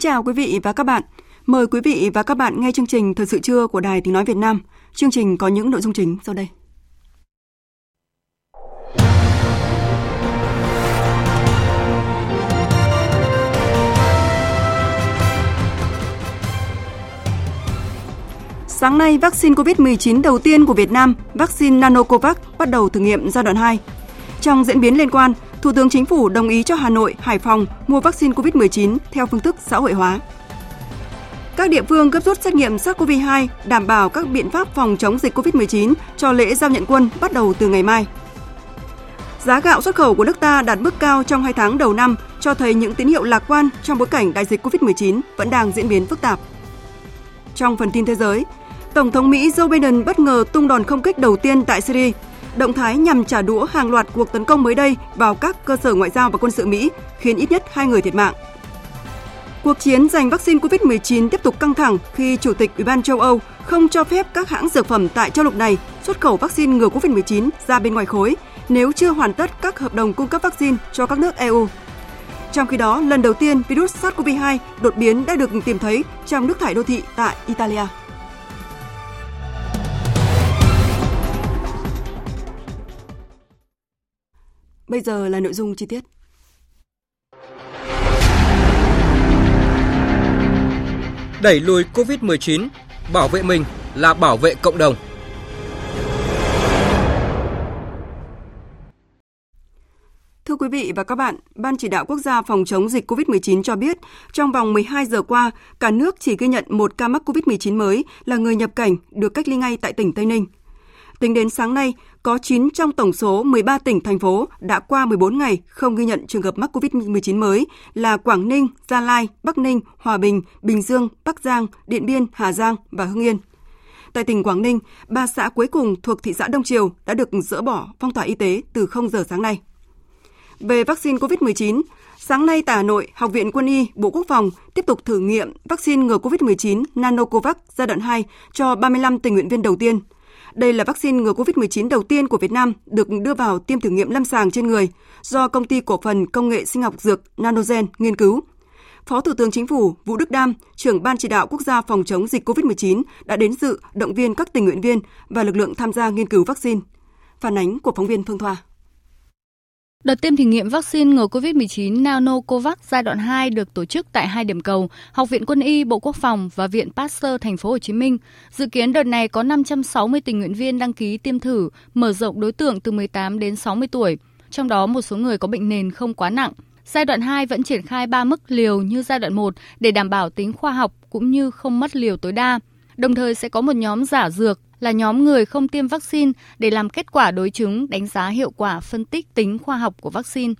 Kính chào quý vị và các bạn. Mời quý vị và các bạn nghe chương trình Thời sự trưa của Đài Tiếng Nói Việt Nam. Chương trình có những nội dung chính sau đây. Sáng nay, vaccine COVID-19 đầu tiên của Việt Nam, vaccine Nanocovax, bắt đầu thử nghiệm giai đoạn 2. Trong diễn biến liên quan, Thủ tướng Chính phủ đồng ý cho Hà Nội, Hải Phòng mua vaccine COVID-19 theo phương thức xã hội hóa. Các địa phương gấp rút xét nghiệm SARS-CoV-2 đảm bảo các biện pháp phòng chống dịch COVID-19 cho lễ giao nhận quân bắt đầu từ ngày mai. Giá gạo xuất khẩu của nước ta đạt mức cao trong 2 tháng đầu năm cho thấy những tín hiệu lạc quan trong bối cảnh đại dịch COVID-19 vẫn đang diễn biến phức tạp. Trong phần tin thế giới, Tổng thống Mỹ Joe Biden bất ngờ tung đòn không kích đầu tiên tại Syria động thái nhằm trả đũa hàng loạt cuộc tấn công mới đây vào các cơ sở ngoại giao và quân sự Mỹ, khiến ít nhất hai người thiệt mạng. Cuộc chiến giành vaccine COVID-19 tiếp tục căng thẳng khi Chủ tịch Ủy ban châu Âu không cho phép các hãng dược phẩm tại châu lục này xuất khẩu vaccine ngừa COVID-19 ra bên ngoài khối nếu chưa hoàn tất các hợp đồng cung cấp vaccine cho các nước EU. Trong khi đó, lần đầu tiên virus SARS-CoV-2 đột biến đã được tìm thấy trong nước thải đô thị tại Italia. Bây giờ là nội dung chi tiết. Đẩy lùi COVID-19, bảo vệ mình là bảo vệ cộng đồng. Thưa quý vị và các bạn, Ban chỉ đạo quốc gia phòng chống dịch COVID-19 cho biết, trong vòng 12 giờ qua, cả nước chỉ ghi nhận một ca mắc COVID-19 mới là người nhập cảnh được cách ly ngay tại tỉnh Tây Ninh. Tính đến sáng nay, có 9 trong tổng số 13 tỉnh, thành phố đã qua 14 ngày không ghi nhận trường hợp mắc COVID-19 mới là Quảng Ninh, Gia Lai, Bắc Ninh, Hòa Bình, Bình Dương, Bắc Giang, Điện Biên, Hà Giang và Hưng Yên. Tại tỉnh Quảng Ninh, ba xã cuối cùng thuộc thị xã Đông Triều đã được dỡ bỏ phong tỏa y tế từ 0 giờ sáng nay. Về vaccine COVID-19, sáng nay tại Hà Nội, Học viện Quân y, Bộ Quốc phòng tiếp tục thử nghiệm vaccine ngừa COVID-19 Nanocovax giai đoạn 2 cho 35 tình nguyện viên đầu tiên – đây là vaccine ngừa COVID-19 đầu tiên của Việt Nam được đưa vào tiêm thử nghiệm lâm sàng trên người do công ty cổ phần công nghệ sinh học dược Nanogen nghiên cứu. Phó Thủ tướng Chính phủ Vũ Đức Đam, trưởng Ban chỉ đạo quốc gia phòng chống dịch COVID-19 đã đến dự động viên các tình nguyện viên và lực lượng tham gia nghiên cứu vaccine. Phản ánh của phóng viên Phương Thoa. Đợt tiêm thử nghiệm vaccine ngừa COVID-19 Nanocovax giai đoạn 2 được tổ chức tại hai điểm cầu, Học viện Quân y Bộ Quốc phòng và Viện Pasteur Thành phố Hồ Chí Minh. Dự kiến đợt này có 560 tình nguyện viên đăng ký tiêm thử, mở rộng đối tượng từ 18 đến 60 tuổi, trong đó một số người có bệnh nền không quá nặng. Giai đoạn 2 vẫn triển khai 3 mức liều như giai đoạn 1 để đảm bảo tính khoa học cũng như không mất liều tối đa. Đồng thời sẽ có một nhóm giả dược là nhóm người không tiêm vaccine để làm kết quả đối chứng đánh giá hiệu quả phân tích tính khoa học của vaccine.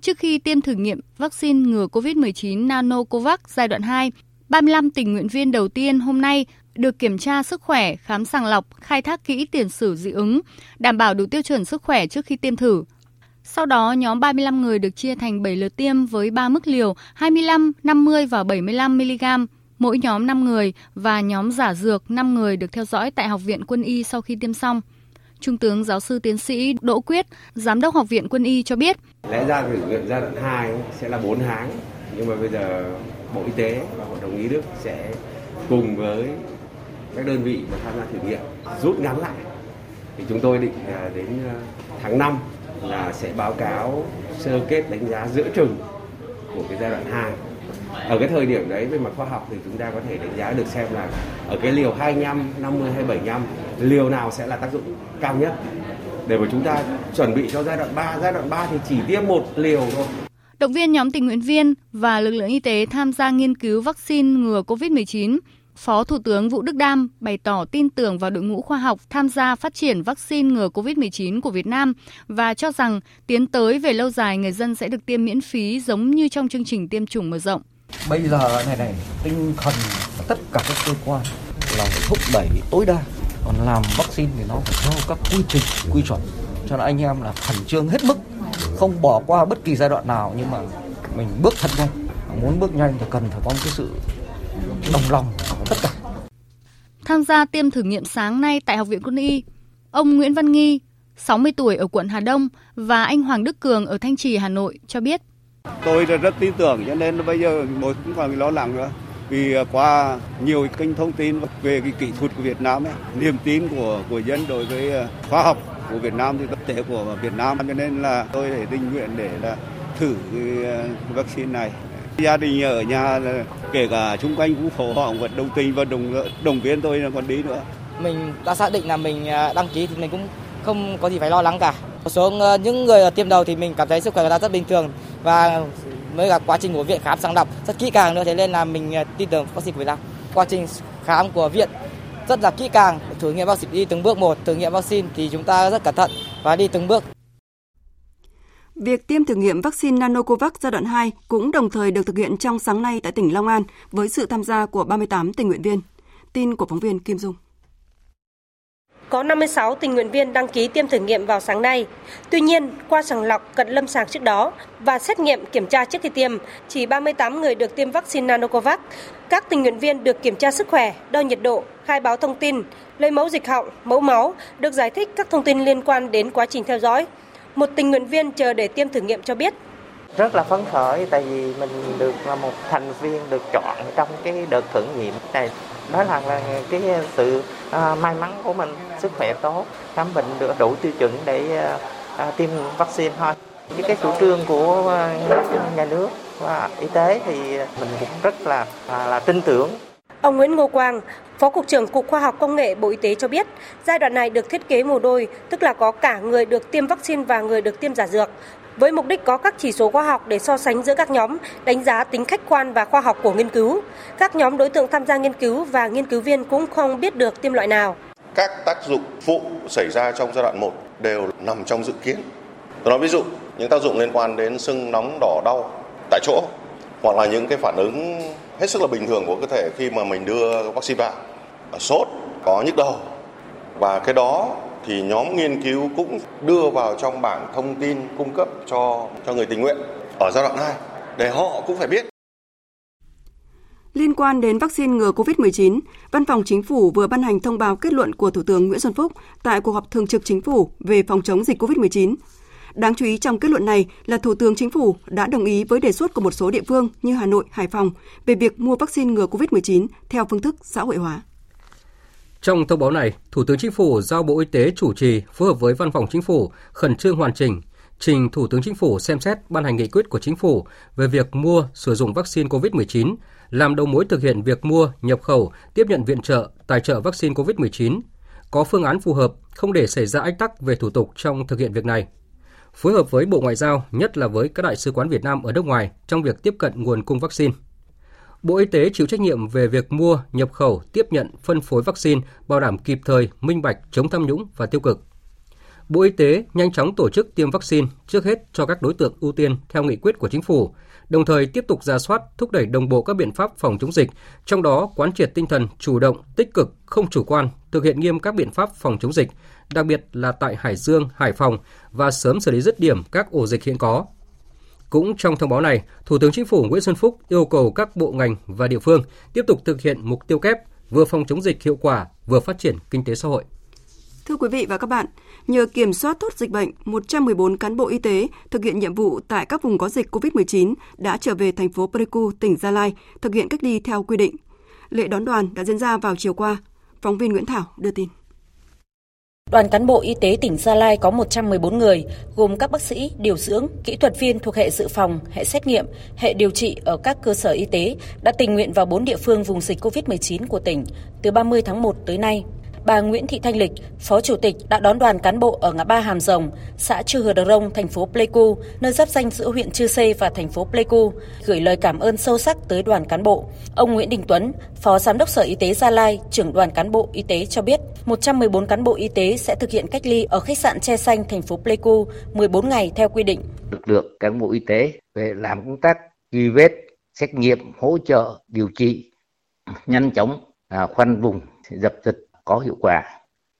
Trước khi tiêm thử nghiệm vaccine ngừa COVID-19 Nanocovax giai đoạn 2, 35 tình nguyện viên đầu tiên hôm nay được kiểm tra sức khỏe, khám sàng lọc, khai thác kỹ tiền sử dị ứng, đảm bảo đủ tiêu chuẩn sức khỏe trước khi tiêm thử. Sau đó, nhóm 35 người được chia thành 7 lượt tiêm với 3 mức liều 25, 50 và 75 mg Mỗi nhóm 5 người và nhóm giả dược 5 người được theo dõi tại Học viện Quân y sau khi tiêm xong. Trung tướng giáo sư tiến sĩ Đỗ Quyết, Giám đốc Học viện Quân y cho biết. Lẽ ra thử nghiệm giai đoạn 2 sẽ là 4 tháng, nhưng mà bây giờ Bộ Y tế và Hội đồng ý Đức sẽ cùng với các đơn vị mà tham gia thử nghiệm rút ngắn lại. Thì chúng tôi định đến ờ, tháng 5 là sẽ báo cáo sơ kết đánh giá giữa chừng của cái giai đoạn 2 ở cái thời điểm đấy về mặt khoa học thì chúng ta có thể đánh giá được xem là ở cái liều 25, 50 hay 75 liều nào sẽ là tác dụng cao nhất để mà chúng ta chuẩn bị cho giai đoạn 3. Giai đoạn 3 thì chỉ tiêm một liều thôi. Động viên nhóm tình nguyện viên và lực lượng y tế tham gia nghiên cứu vaccine ngừa COVID-19. Phó Thủ tướng Vũ Đức Đam bày tỏ tin tưởng vào đội ngũ khoa học tham gia phát triển vaccine ngừa COVID-19 của Việt Nam và cho rằng tiến tới về lâu dài người dân sẽ được tiêm miễn phí giống như trong chương trình tiêm chủng mở rộng. Bây giờ này này, tinh thần tất cả các cơ quan là phải thúc đẩy tối đa. Còn làm vaccine thì nó phải theo các quy trình, quy chuẩn. Cho nên anh em là khẩn trương hết mức, không bỏ qua bất kỳ giai đoạn nào nhưng mà mình bước thật nhanh. Muốn bước nhanh thì cần phải có một cái sự đồng lòng của tất cả. Tham gia tiêm thử nghiệm sáng nay tại Học viện Quân y, ông Nguyễn Văn Nghi, 60 tuổi ở quận Hà Đông và anh Hoàng Đức Cường ở Thanh Trì, Hà Nội cho biết. Tôi rất tin tưởng cho nên bây giờ tôi cũng còn lo lắng nữa. Vì à, qua nhiều kênh thông tin về cái kỹ thuật của Việt Nam ấy, niềm tin của của dân đối với à, khoa học của Việt Nam thì tập thể của Việt Nam. Cho nên là tôi để tình nguyện để là thử cái à, vaccine này. Gia đình ở nhà kể cả xung quanh cũng phổ họ vẫn đồng tình và đồng đồng viên tôi là còn đi nữa. Mình đã xác định là mình đăng ký thì mình cũng không có gì phải lo lắng cả một số những người tiêm đầu thì mình cảm thấy sức khỏe của ta rất bình thường và mới cả quá trình của viện khám sàng lọc rất kỹ càng nữa, thế nên là mình à, tin tưởng vaccine của Việt Nam quá trình khám của viện rất là kỹ càng, thử nghiệm vaccine đi từng bước một, thử nghiệm vaccine thì chúng ta rất cẩn thận và đi từng bước Việc tiêm thử nghiệm vaccine Nanocovax giai đoạn 2 cũng đồng thời được thực hiện trong sáng nay tại tỉnh Long An với sự tham gia của 38 tình nguyện viên. Tin của phóng viên Kim Dung. Có 56 tình nguyện viên đăng ký tiêm thử nghiệm vào sáng nay. Tuy nhiên, qua sàng lọc cận lâm sàng trước đó và xét nghiệm kiểm tra trước khi tiêm, chỉ 38 người được tiêm vaccine Nanocovax. Các tình nguyện viên được kiểm tra sức khỏe, đo nhiệt độ, khai báo thông tin, lấy mẫu dịch họng, mẫu máu, được giải thích các thông tin liên quan đến quá trình theo dõi, một tình nguyện viên chờ để tiêm thử nghiệm cho biết. Rất là phấn khởi tại vì mình được là một thành viên được chọn trong cái đợt thử nghiệm này. Đó là, là cái sự à, may mắn của mình, sức khỏe tốt, khám bệnh được đủ tiêu chuẩn để à, à tiêm vaccine thôi. với cái chủ trương của à, nhà nước và y tế thì mình cũng rất là à, là tin tưởng Ông Nguyễn Ngô Quang, Phó Cục trưởng Cục Khoa học Công nghệ Bộ Y tế cho biết, giai đoạn này được thiết kế mồ đôi, tức là có cả người được tiêm vaccine và người được tiêm giả dược, với mục đích có các chỉ số khoa học để so sánh giữa các nhóm, đánh giá tính khách quan và khoa học của nghiên cứu. Các nhóm đối tượng tham gia nghiên cứu và nghiên cứu viên cũng không biết được tiêm loại nào. Các tác dụng phụ xảy ra trong giai đoạn 1 đều nằm trong dự kiến. Tôi nói ví dụ, những tác dụng liên quan đến sưng nóng đỏ đau tại chỗ hoặc là những cái phản ứng hết sức là bình thường của cơ thể khi mà mình đưa vaccine vào sốt có nhức đầu và cái đó thì nhóm nghiên cứu cũng đưa vào trong bảng thông tin cung cấp cho cho người tình nguyện ở giai đoạn 2 để họ cũng phải biết Liên quan đến vaccine ngừa COVID-19, Văn phòng Chính phủ vừa ban hành thông báo kết luận của Thủ tướng Nguyễn Xuân Phúc tại cuộc họp thường trực Chính phủ về phòng chống dịch COVID-19. Đáng chú ý trong kết luận này là Thủ tướng Chính phủ đã đồng ý với đề xuất của một số địa phương như Hà Nội, Hải Phòng về việc mua vaccine ngừa COVID-19 theo phương thức xã hội hóa. Trong thông báo này, Thủ tướng Chính phủ giao Bộ Y tế chủ trì phối hợp với Văn phòng Chính phủ khẩn trương hoàn chỉnh trình Thủ tướng Chính phủ xem xét ban hành nghị quyết của Chính phủ về việc mua sử dụng vaccine COVID-19, làm đầu mối thực hiện việc mua, nhập khẩu, tiếp nhận viện trợ, tài trợ vaccine COVID-19, có phương án phù hợp, không để xảy ra ách tắc về thủ tục trong thực hiện việc này phối hợp với Bộ Ngoại giao, nhất là với các đại sứ quán Việt Nam ở nước ngoài trong việc tiếp cận nguồn cung vaccine. Bộ Y tế chịu trách nhiệm về việc mua, nhập khẩu, tiếp nhận, phân phối vaccine, bảo đảm kịp thời, minh bạch, chống tham nhũng và tiêu cực. Bộ Y tế nhanh chóng tổ chức tiêm vaccine trước hết cho các đối tượng ưu tiên theo nghị quyết của chính phủ, đồng thời tiếp tục ra soát, thúc đẩy đồng bộ các biện pháp phòng chống dịch, trong đó quán triệt tinh thần chủ động, tích cực, không chủ quan, thực hiện nghiêm các biện pháp phòng chống dịch, đặc biệt là tại Hải Dương, Hải Phòng và sớm xử lý dứt điểm các ổ dịch hiện có. Cũng trong thông báo này, Thủ tướng Chính phủ Nguyễn Xuân Phúc yêu cầu các bộ ngành và địa phương tiếp tục thực hiện mục tiêu kép vừa phòng chống dịch hiệu quả, vừa phát triển kinh tế xã hội. Thưa quý vị và các bạn, nhờ kiểm soát tốt dịch bệnh, 114 cán bộ y tế thực hiện nhiệm vụ tại các vùng có dịch COVID-19 đã trở về thành phố Pleiku, tỉnh Gia Lai, thực hiện cách ly theo quy định. Lễ đón đoàn đã diễn ra vào chiều qua. Phóng viên Nguyễn Thảo đưa tin. Đoàn cán bộ y tế tỉnh Gia Lai có 114 người, gồm các bác sĩ, điều dưỡng, kỹ thuật viên thuộc hệ dự phòng, hệ xét nghiệm, hệ điều trị ở các cơ sở y tế đã tình nguyện vào 4 địa phương vùng dịch COVID-19 của tỉnh từ 30 tháng 1 tới nay bà Nguyễn Thị Thanh Lịch, Phó Chủ tịch đã đón đoàn cán bộ ở ngã ba Hàm Rồng, xã Chư Hờ Đờ Rông, thành phố Pleiku, nơi giáp danh giữa huyện Chư Sê và thành phố Pleiku, gửi lời cảm ơn sâu sắc tới đoàn cán bộ. Ông Nguyễn Đình Tuấn, Phó Giám đốc Sở Y tế Gia Lai, trưởng đoàn cán bộ y tế cho biết, 114 cán bộ y tế sẽ thực hiện cách ly ở khách sạn Che Xanh, thành phố Pleiku 14 ngày theo quy định. Lực lượng cán bộ y tế về làm công tác truy vết, xét nghiệm, hỗ trợ, điều trị nhanh chóng à, khoanh vùng dập dịch có hiệu quả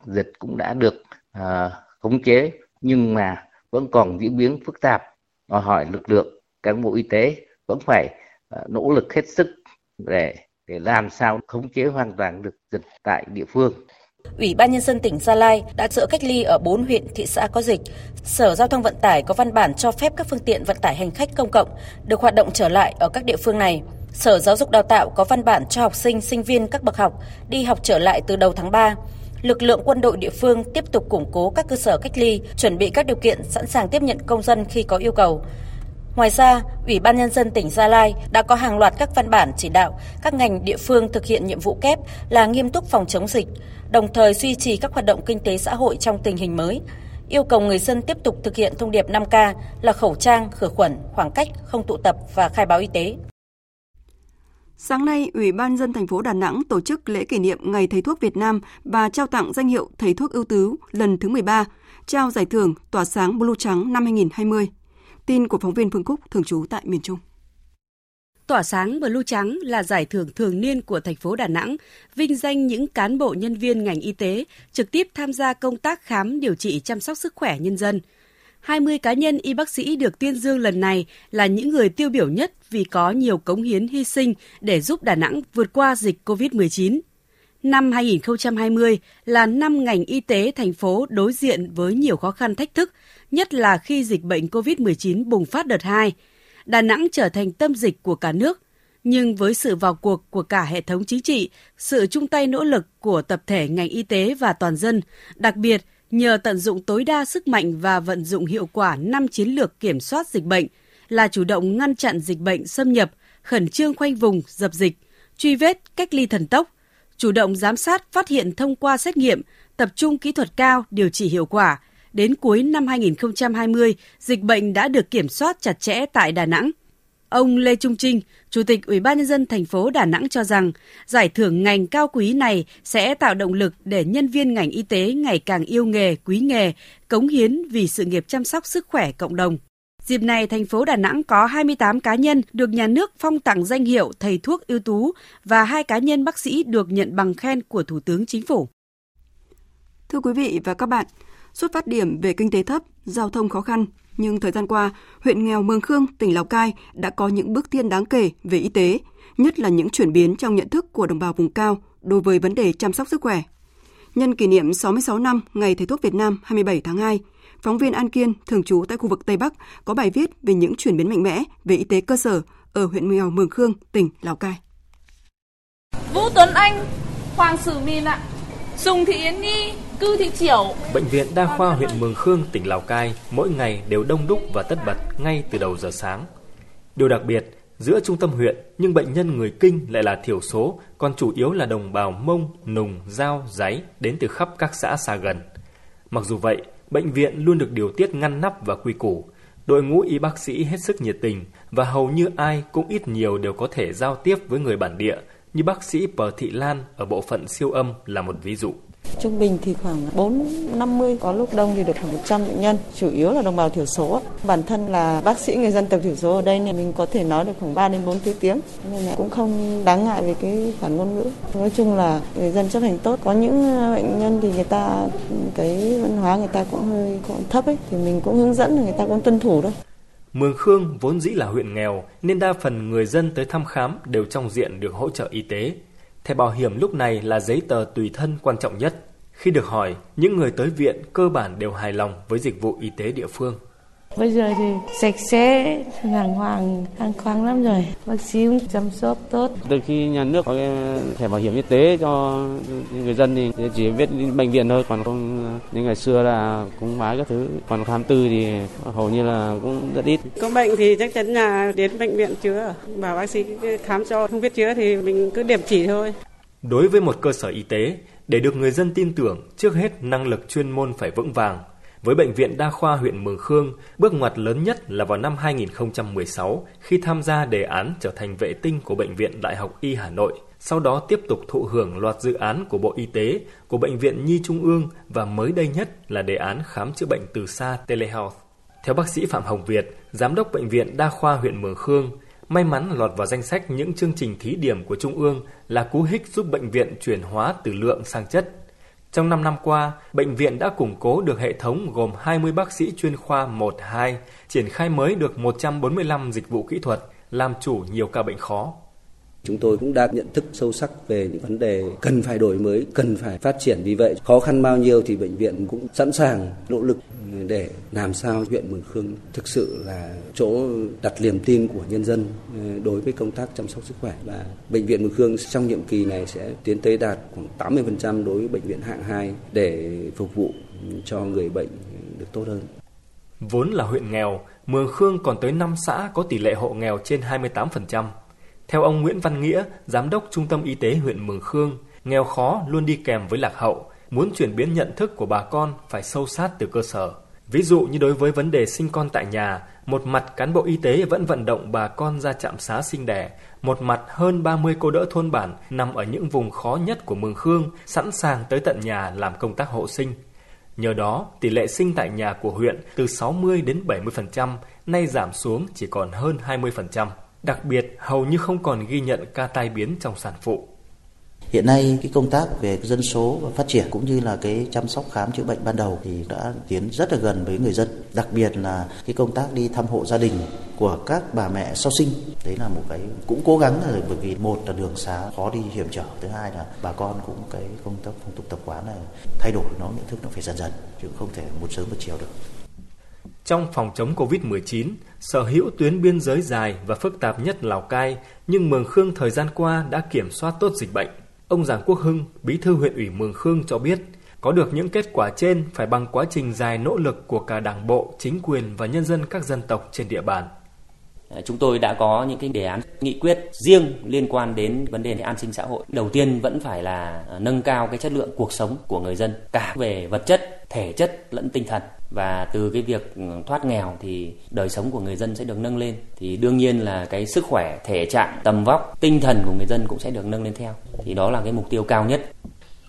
dịch cũng đã được à, khống chế nhưng mà vẫn còn diễn biến phức tạp đòi hỏi lực lượng cán bộ y tế vẫn phải à, nỗ lực hết sức để để làm sao khống chế hoàn toàn được dịch tại địa phương. Ủy ban Nhân dân tỉnh Gia Lai đã dỡ cách ly ở 4 huyện, thị xã có dịch. Sở Giao thông Vận tải có văn bản cho phép các phương tiện vận tải hành khách công cộng được hoạt động trở lại ở các địa phương này. Sở Giáo dục Đào tạo có văn bản cho học sinh, sinh viên các bậc học đi học trở lại từ đầu tháng 3. Lực lượng quân đội địa phương tiếp tục củng cố các cơ sở cách ly, chuẩn bị các điều kiện sẵn sàng tiếp nhận công dân khi có yêu cầu. Ngoài ra, Ủy ban Nhân dân tỉnh Gia Lai đã có hàng loạt các văn bản chỉ đạo các ngành địa phương thực hiện nhiệm vụ kép là nghiêm túc phòng chống dịch, đồng thời duy trì các hoạt động kinh tế xã hội trong tình hình mới, yêu cầu người dân tiếp tục thực hiện thông điệp 5K là khẩu trang, khử khuẩn, khoảng cách, không tụ tập và khai báo y tế. Sáng nay, Ủy ban dân thành phố Đà Nẵng tổ chức lễ kỷ niệm Ngày Thầy thuốc Việt Nam và trao tặng danh hiệu Thầy thuốc ưu tú lần thứ 13, trao giải thưởng Tỏa sáng Blue Trắng năm 2020. Tin của phóng viên Phương Cúc thường trú tại miền Trung. Tỏa sáng Blue Trắng là giải thưởng thường niên của thành phố Đà Nẵng, vinh danh những cán bộ nhân viên ngành y tế trực tiếp tham gia công tác khám điều trị chăm sóc sức khỏe nhân dân – 20 cá nhân y bác sĩ được tuyên dương lần này là những người tiêu biểu nhất vì có nhiều cống hiến hy sinh để giúp Đà Nẵng vượt qua dịch COVID-19. Năm 2020 là năm ngành y tế thành phố đối diện với nhiều khó khăn thách thức, nhất là khi dịch bệnh COVID-19 bùng phát đợt 2. Đà Nẵng trở thành tâm dịch của cả nước, nhưng với sự vào cuộc của cả hệ thống chính trị, sự chung tay nỗ lực của tập thể ngành y tế và toàn dân, đặc biệt nhờ tận dụng tối đa sức mạnh và vận dụng hiệu quả năm chiến lược kiểm soát dịch bệnh là chủ động ngăn chặn dịch bệnh xâm nhập, khẩn trương khoanh vùng, dập dịch, truy vết, cách ly thần tốc, chủ động giám sát, phát hiện thông qua xét nghiệm, tập trung kỹ thuật cao, điều trị hiệu quả. Đến cuối năm 2020, dịch bệnh đã được kiểm soát chặt chẽ tại Đà Nẵng. Ông Lê Trung Trinh, Chủ tịch Ủy ban nhân dân thành phố Đà Nẵng cho rằng, giải thưởng ngành cao quý này sẽ tạo động lực để nhân viên ngành y tế ngày càng yêu nghề, quý nghề, cống hiến vì sự nghiệp chăm sóc sức khỏe cộng đồng. Dịp này, thành phố Đà Nẵng có 28 cá nhân được nhà nước phong tặng danh hiệu thầy thuốc ưu tú và hai cá nhân bác sĩ được nhận bằng khen của Thủ tướng Chính phủ. Thưa quý vị và các bạn, xuất phát điểm về kinh tế thấp, giao thông khó khăn, nhưng thời gian qua, huyện nghèo Mường Khương, tỉnh Lào Cai đã có những bước tiến đáng kể về y tế, nhất là những chuyển biến trong nhận thức của đồng bào vùng cao đối với vấn đề chăm sóc sức khỏe. Nhân kỷ niệm 66 năm Ngày Thầy thuốc Việt Nam 27 tháng 2, phóng viên An Kiên, thường trú tại khu vực Tây Bắc, có bài viết về những chuyển biến mạnh mẽ về y tế cơ sở ở huyện nghèo Mường Khương, tỉnh Lào Cai. Vũ Tuấn Anh, Hoàng Sử Min ạ, Sùng Thị Yến Nhi, Cư Thị Chiểu. Bệnh viện Đa khoa huyện Mường Khương, tỉnh Lào Cai mỗi ngày đều đông đúc và tất bật ngay từ đầu giờ sáng. Điều đặc biệt, giữa trung tâm huyện nhưng bệnh nhân người Kinh lại là thiểu số, còn chủ yếu là đồng bào Mông, Nùng, Giao, Giấy đến từ khắp các xã xa gần. Mặc dù vậy, bệnh viện luôn được điều tiết ngăn nắp và quy củ. Đội ngũ y bác sĩ hết sức nhiệt tình và hầu như ai cũng ít nhiều đều có thể giao tiếp với người bản địa, như bác sĩ Pờ Thị Lan ở bộ phận siêu âm là một ví dụ. Trung bình thì khoảng 4 50 có lúc đông thì được khoảng 100 bệnh nhân, chủ yếu là đồng bào thiểu số. Bản thân là bác sĩ người dân tộc thiểu số ở đây nên mình có thể nói được khoảng 3 đến 4 thứ tiếng nên là cũng không đáng ngại về cái phản ngôn ngữ. Nói chung là người dân chấp hành tốt. Có những ờ, bệnh nhân thì người ta cái văn hóa người ta cũng hơi cũng thấp ấy thì mình cũng hướng dẫn người ta cũng tuân thủ thôi. Mường Khương vốn dĩ là huyện nghèo nên đa phần người dân tới thăm khám đều trong diện được hỗ trợ y tế. Thẻ bảo hiểm lúc này là giấy tờ tùy thân quan trọng nhất. Khi được hỏi, những người tới viện cơ bản đều hài lòng với dịch vụ y tế địa phương. Bây giờ thì sạch sẽ, đàng hoàng, an khoáng lắm rồi. Bác sĩ cũng chăm sóc tốt. Từ khi nhà nước có cái thẻ bảo hiểm y tế cho người dân thì chỉ biết bệnh viện thôi, còn không như ngày xưa là cũng mái các thứ. Còn khám tư thì hầu như là cũng rất ít. Có bệnh thì chắc chắn là đến bệnh viện chữa. Bảo bác sĩ khám cho không biết chữa thì mình cứ điểm chỉ thôi. Đối với một cơ sở y tế, Để được người dân tin tưởng, trước hết năng lực chuyên môn phải vững vàng. Với Bệnh viện Đa khoa huyện Mường Khương, bước ngoặt lớn nhất là vào năm 2016 khi tham gia đề án trở thành vệ tinh của Bệnh viện Đại học Y Hà Nội, sau đó tiếp tục thụ hưởng loạt dự án của Bộ Y tế, của Bệnh viện Nhi Trung ương và mới đây nhất là đề án khám chữa bệnh từ xa Telehealth. Theo bác sĩ Phạm Hồng Việt, Giám đốc Bệnh viện Đa khoa huyện Mường Khương, may mắn lọt vào danh sách những chương trình thí điểm của Trung ương là cú hích giúp bệnh viện chuyển hóa từ lượng sang chất. Trong 5 năm qua, bệnh viện đã củng cố được hệ thống gồm 20 bác sĩ chuyên khoa 1-2, triển khai mới được 145 dịch vụ kỹ thuật, làm chủ nhiều ca bệnh khó. Chúng tôi cũng đã nhận thức sâu sắc về những vấn đề cần phải đổi mới, cần phải phát triển. Vì vậy, khó khăn bao nhiêu thì bệnh viện cũng sẵn sàng nỗ lực để làm sao huyện Mường Khương thực sự là chỗ đặt niềm tin của nhân dân ờ, đối với công tác chăm sóc sức khỏe và bệnh viện Mường Khương trong nhiệm kỳ này sẽ tiến tới đạt khoảng 80% đối với bệnh viện hạng 2 để phục vụ cho người bệnh được tốt hơn. Vốn là huyện nghèo, Mường Khương còn tới 5 xã có tỷ lệ hộ nghèo trên 28%. Theo ông Nguyễn Văn Nghĩa, Giám đốc Trung tâm Y tế huyện Mường Khương, nghèo khó luôn đi kèm với lạc hậu, muốn chuyển biến nhận thức của bà con phải sâu sát từ cơ sở. Ví dụ như đối với vấn đề sinh con tại nhà, một mặt cán bộ y tế vẫn vận động bà con ra trạm xá sinh đẻ, một mặt hơn 30 cô đỡ thôn bản nằm ở những vùng khó nhất của Mường Khương sẵn sàng tới tận nhà làm công tác hộ sinh. Nhờ đó, tỷ lệ sinh tại nhà của huyện từ 60 đến 70%, nay giảm xuống chỉ còn hơn 20%. Đặc biệt, hầu như không còn ghi nhận ca tai biến trong sản phụ. Hiện nay cái công tác về dân số và phát triển cũng như là cái chăm sóc khám chữa bệnh ban đầu thì đã tiến rất là gần với người dân. Đặc biệt là cái công tác đi thăm hộ gia đình của các bà mẹ sau sinh. Đấy là một cái cũng cố gắng rồi bởi vì một là đường xá khó đi hiểm trở, thứ hai là bà con cũng cái công tác phong tục tập quán này thay đổi nó nhận thức nó phải dần dần chứ không thể một sớm một chiều được. Trong phòng chống Covid-19, sở hữu tuyến biên giới dài và phức tạp nhất Lào Cai, nhưng Mường Khương thời gian qua đã kiểm soát tốt dịch bệnh. Ông Giàng Quốc Hưng, bí thư huyện ủy Mường Khương cho biết, có được những kết quả trên phải bằng quá trình dài nỗ lực của cả đảng bộ, chính quyền và nhân dân các dân tộc trên địa bàn. Ờ, chúng tôi đã có những cái đề án nghị quyết riêng liên quan đến vấn đề an sinh xã hội. Đầu tiên vẫn phải là ờ, nâng cao cái chất lượng cuộc sống của người dân cả về vật chất, thể chất lẫn tinh thần. Và từ cái việc ừ, thoát nghèo thì đời sống của người dân sẽ được nâng lên. Thì đương nhiên là cái sức khỏe thể trạng tầm vóc tinh thần của người dân cũng sẽ được nâng lên theo. Thì đó là cái mục tiêu cao nhất.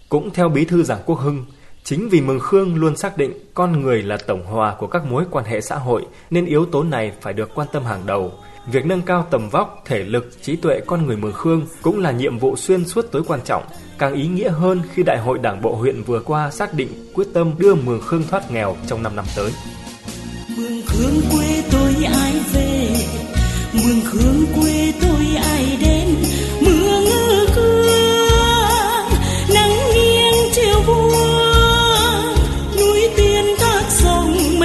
Cũng theo bí thư giảng quốc hưng chính vì mường khương luôn xác định con người là tổng hòa của các mối quan hệ xã hội nên yếu tố này phải được quan tâm hàng đầu. Việc nâng cao tầm vóc, thể lực, trí tuệ con người Mường Khương cũng là nhiệm vụ xuyên suốt tối quan trọng, càng ý nghĩa hơn khi Đại hội Đảng bộ huyện vừa qua xác định quyết tâm đưa Mường Khương thoát nghèo trong 5 năm tới. Mường Khương quê tôi ai về, Mường Khương quê tôi ai đến, Mường cương, nắng nghiêng chiều buông,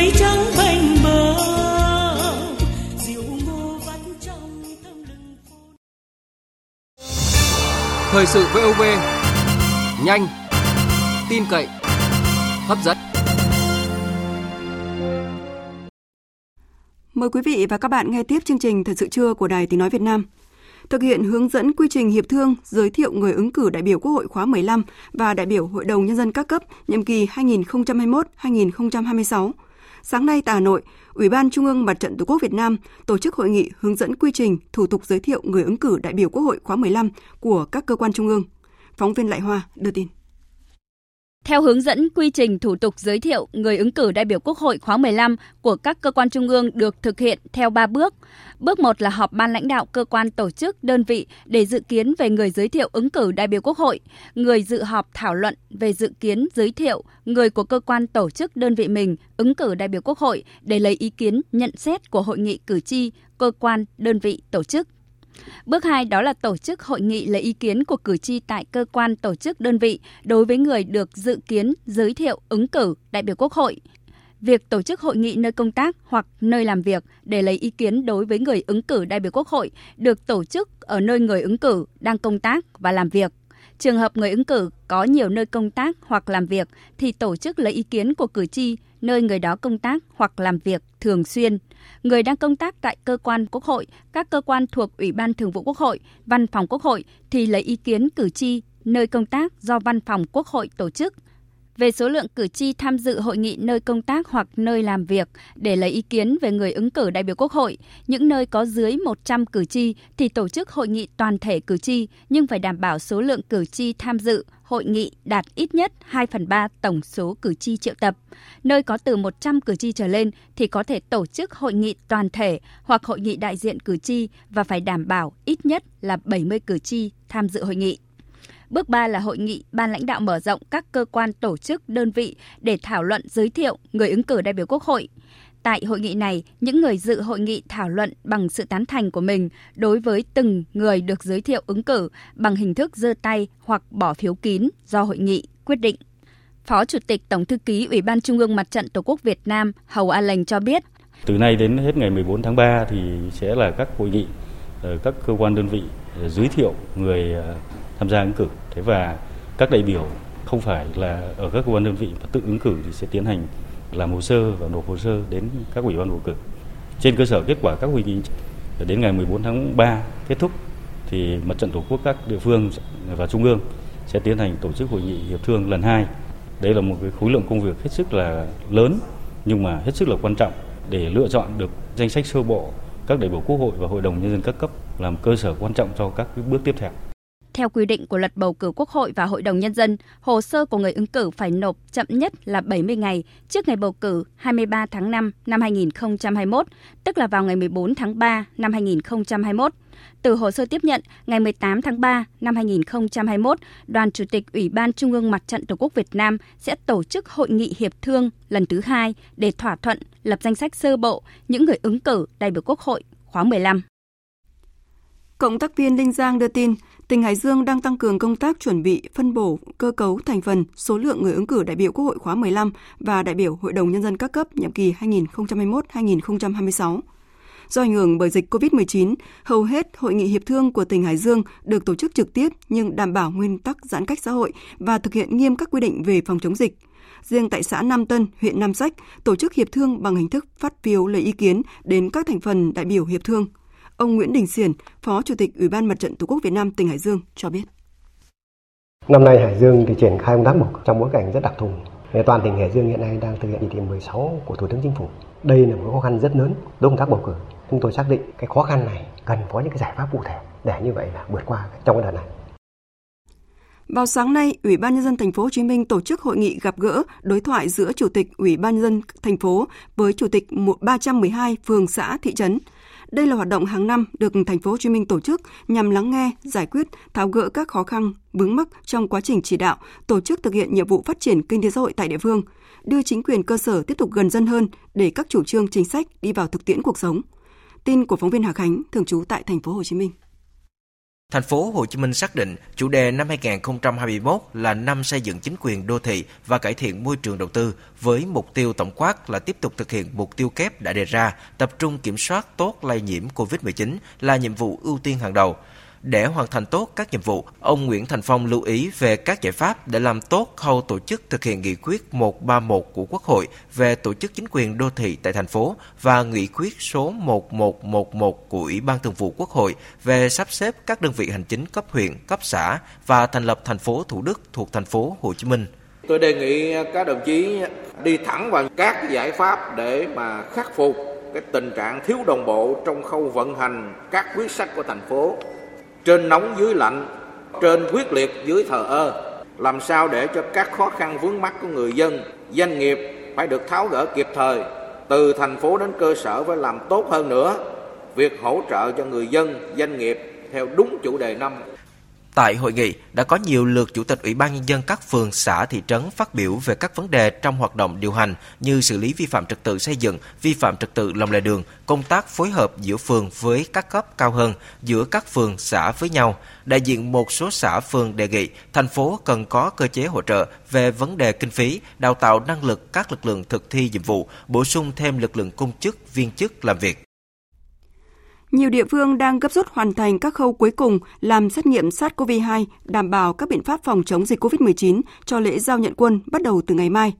mây trắng bành bờ. Thời sự VOV nhanh, tin cậy, hấp dẫn. Mời quý vị và các bạn nghe tiếp chương trình Thời sự trưa của Đài Tiếng Nói Việt Nam. Thực hiện hướng dẫn quy trình hiệp thương giới thiệu người ứng cử đại biểu Quốc hội khóa 15 và đại biểu Hội đồng Nhân dân các cấp nhiệm kỳ 2021-2026. Sáng nay tại Hà Nội, Ủy ban Trung ương Mặt trận Tổ quốc Việt Nam tổ chức hội nghị hướng dẫn quy trình thủ tục giới thiệu người ứng cử đại biểu Quốc hội khóa 15 của các cơ quan trung ương. Phóng viên Lại Hoa đưa tin. Theo hướng dẫn quy trình thủ tục giới thiệu người ứng cử đại biểu Quốc hội khóa 15 của các cơ quan trung ương được thực hiện theo 3 bước. Bước 1 là họp ban lãnh đạo cơ quan tổ chức đơn vị để dự kiến về người giới thiệu ứng cử đại biểu Quốc hội, người dự họp thảo luận về dự kiến giới thiệu người của cơ quan tổ chức đơn vị mình ứng cử đại biểu Quốc hội để lấy ý kiến nhận xét của hội nghị cử tri, cơ quan, đơn vị, tổ chức. Bước 2 đó là tổ chức hội nghị lấy ý kiến của cử tri tại cơ quan tổ chức đơn vị đối với người được dự kiến giới thiệu ứng cử đại biểu Quốc hội. Việc tổ chức hội nghị nơi công tác hoặc nơi làm việc để lấy ý kiến đối với người ứng cử đại biểu Quốc hội được tổ chức ở nơi người ứng cử đang công tác và làm việc. Trường hợp người ứng cử có nhiều nơi công tác hoặc làm việc thì tổ chức lấy ý kiến của cử tri nơi người đó công tác hoặc làm việc thường xuyên. Người đang công tác tại cơ quan Quốc hội, các cơ quan thuộc Ủy ban Thường vụ Quốc hội, Văn phòng Quốc hội thì lấy ý kiến cử tri nơi công tác do Văn phòng Quốc hội tổ chức – về số lượng cử tri tham dự hội nghị nơi công tác hoặc nơi làm việc để lấy ý kiến về người ứng cử đại biểu Quốc hội. Những nơi có dưới 100 cử tri thì tổ chức hội nghị toàn thể cử tri, nhưng phải đảm bảo số lượng cử tri tham dự hội nghị đạt ít nhất 2 phần 3 tổng số cử tri triệu tập. Nơi có từ 100 cử tri trở lên thì có thể tổ chức hội nghị toàn thể hoặc hội nghị đại diện cử tri và phải đảm bảo ít nhất là 70 cử tri tham dự hội nghị. Bước 3 là hội nghị ban lãnh đạo mở rộng các cơ quan tổ chức đơn vị để thảo luận giới thiệu người ứng cử đại biểu Quốc hội. Tại hội nghị này, những người dự hội nghị thảo luận bằng sự tán thành của mình đối với từng người được giới thiệu ứng cử bằng hình thức giơ tay hoặc bỏ phiếu kín do hội nghị quyết định. Phó Chủ tịch Tổng thư ký Ủy ban Trung ương Mặt trận Tổ quốc Việt Nam Hầu A Lành cho biết. Từ nay đến hết ngày 14 tháng 3 thì sẽ là các hội nghị, ờ, các cơ quan đơn vị ờ, giới thiệu người ờ, tham gia ứng cử. Thế và các đại biểu không phải là ở các cơ quan đơn vị mà tự ứng cử thì sẽ tiến hành làm hồ sơ và nộp hồ sơ đến các ủy ban bầu cử. Trên cơ sở kết quả các hội nghị đến ngày 14 tháng 3 kết thúc, thì mặt trận tổ quốc các địa phương và trung ương sẽ tiến hành tổ chức hội nghị hiệp thương lần hai. Đây là một cái khối lượng công việc hết sức là lớn, nhưng mà hết sức là quan trọng để lựa chọn được danh sách sơ bộ các đại biểu quốc hội và hội đồng nhân dân các cấp làm cơ sở quan trọng cho các bước tiếp theo. Theo quy định của luật bầu cử Quốc hội và Hội đồng Nhân dân, hồ sơ của người ứng cử phải nộp chậm nhất là 70 ngày trước ngày bầu cử 23 tháng 5 năm 2021, tức là vào ngày 14 tháng 3 năm 2021. Từ hồ sơ tiếp nhận, ngày 18 tháng 3 năm 2021, Đoàn Chủ tịch Ủy ban Trung ương Mặt trận Tổ quốc Việt Nam sẽ tổ chức hội nghị hiệp thương lần thứ hai để thỏa thuận lập danh sách sơ bộ những người ứng cử đại biểu Quốc hội khóa 15. Cộng tác viên Linh Giang đưa tin, tỉnh Hải Dương đang tăng cường công tác chuẩn bị phân bổ cơ cấu thành phần số lượng người ứng cử đại biểu Quốc hội khóa 15 và đại biểu Hội đồng Nhân dân các cấp nhiệm kỳ 2021-2026. Do ảnh hưởng bởi dịch COVID-19, hầu hết hội nghị hiệp thương của tỉnh Hải Dương được tổ chức trực tiếp nhưng đảm bảo nguyên tắc giãn cách xã hội và thực hiện nghiêm các quy định về phòng chống dịch. Riêng tại xã Nam Tân, huyện Nam Sách, tổ chức hiệp thương bằng hình thức phát phiếu lấy ý kiến đến các thành phần đại biểu hiệp thương – Ông Nguyễn Đình Xiển, Phó Chủ tịch Ủy ban Mặt trận Tổ quốc Việt Nam tỉnh Hải Dương cho biết. Năm nay Hải Dương thì triển khai công tác mục trong bối cảnh rất đặc thù. Toàn tỉnh Hải Dương hiện nay đang thực hiện chỉ thị 16 của Thủ tướng Chính phủ. Đây là một khó khăn rất lớn đối công tác bầu cử. Chúng tôi xác định cái khó khăn này cần có những cái giải pháp cụ thể để như vậy là vượt qua trong cái đợt này. Vào sáng nay, Ủy ban nhân dân thành phố Hồ Chí Minh tổ chức hội nghị gặp gỡ đối thoại giữa Chủ tịch Ủy ban nhân dân thành phố với Chủ tịch 312 phường xã thị trấn đây là hoạt động hàng năm được thành phố Hồ Chí Minh tổ chức nhằm lắng nghe, giải quyết, tháo gỡ các khó khăn, vướng mắc trong quá trình chỉ đạo, tổ chức thực hiện nhiệm vụ phát triển kinh tế xã hội tại địa phương, đưa chính quyền cơ sở tiếp tục gần dân hơn để các chủ trương chính sách đi vào thực tiễn cuộc sống. Tin của phóng viên Hà Khánh thường trú tại thành phố Hồ Chí Minh. Thành phố Hồ Chí Minh xác định chủ đề năm 2021 là năm xây dựng chính quyền đô thị và cải thiện môi trường đầu tư với mục tiêu tổng quát là tiếp tục thực hiện mục tiêu kép đã đề ra, tập trung kiểm soát tốt lây nhiễm COVID-19 là nhiệm vụ ưu tiên hàng đầu – để hoàn thành tốt các nhiệm vụ, ông Nguyễn Thành Phong lưu ý về các giải pháp để làm tốt khâu tổ chức thực hiện nghị quyết 131 của Quốc hội về tổ chức chính quyền đô thị tại thành phố và nghị quyết số 1111 của Ủy ban Thường vụ Quốc hội về sắp xếp các đơn vị hành chính cấp huyện, cấp xã và thành lập thành phố Thủ Đức thuộc thành phố Hồ Chí Minh. Tôi đề nghị các đồng chí đi thẳng vào các giải pháp để mà khắc phục cái tình trạng thiếu đồng bộ trong khâu vận hành các quyết sách của thành phố trên nóng dưới lạnh, trên quyết liệt dưới thờ ơ, làm sao để cho các khó khăn vướng mắt của người dân, doanh nghiệp phải được tháo gỡ kịp thời, từ thành phố đến cơ sở phải làm tốt hơn nữa. Việc hỗ trợ cho người dân, doanh nghiệp theo đúng chủ đề năm. Tại hội nghị, đã có nhiều lượt chủ tịch Ủy ban Nhân dân các phường, xã, thị trấn phát biểu về các vấn đề trong hoạt động điều hành như xử lý vi phạm trật tự xây dựng, vi phạm trật tự lòng lề đường, công tác phối hợp giữa phường với các cấp cao hơn, giữa các phường, xã với nhau. Đại diện một số xã phường đề nghị thành phố cần có cơ chế hỗ trợ về vấn đề kinh phí, đào tạo năng lực các lực lượng thực thi nhiệm vụ, bổ sung thêm lực lượng công chức, viên chức làm việc. Nhiều địa phương đang gấp rút hoàn thành các khâu cuối cùng làm xét nghiệm SARS-CoV-2, đảm bảo các biện pháp phòng chống dịch COVID-19 cho lễ giao nhận quân bắt đầu từ ngày mai.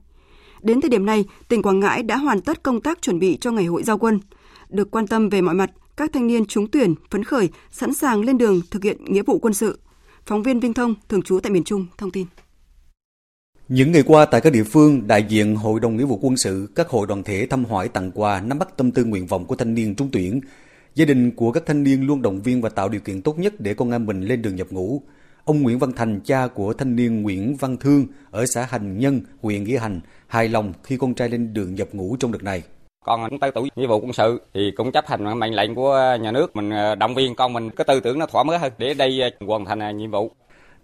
Đến thời điểm này, tỉnh Quảng Ngãi đã hoàn tất công tác chuẩn bị cho ngày hội giao quân. Được quan tâm về mọi mặt, các thanh niên trúng tuyển, phấn khởi, sẵn sàng lên đường thực hiện nghĩa vụ quân sự. Phóng viên Vinh Thông, thường trú tại miền Trung, thông tin. Những ngày qua tại các địa phương, đại diện Hội đồng Nghĩa vụ quân sự, các hội đoàn thể thăm hỏi tặng quà, nắm bắt tâm tư nguyện vọng của thanh niên trúng tuyển. Gia đình của các thanh niên luôn động viên và tạo điều kiện tốt nhất để con em mình lên đường nhập ngũ. Ông Nguyễn Văn Thành, cha của thanh niên Nguyễn Văn Thương ở xã Hành Nhân, huyện Nghĩa Hành, hài lòng khi con trai lên đường nhập ngũ trong đợt này. Con cũng tới tuổi nghĩa vụ quân sự thì cũng chấp hành mệnh lệnh của nhà nước, mình ờ, động viên con mình có tư tưởng nó thoải mái hơn để đây ờ, hoàn thành ờ, nhiệm vụ.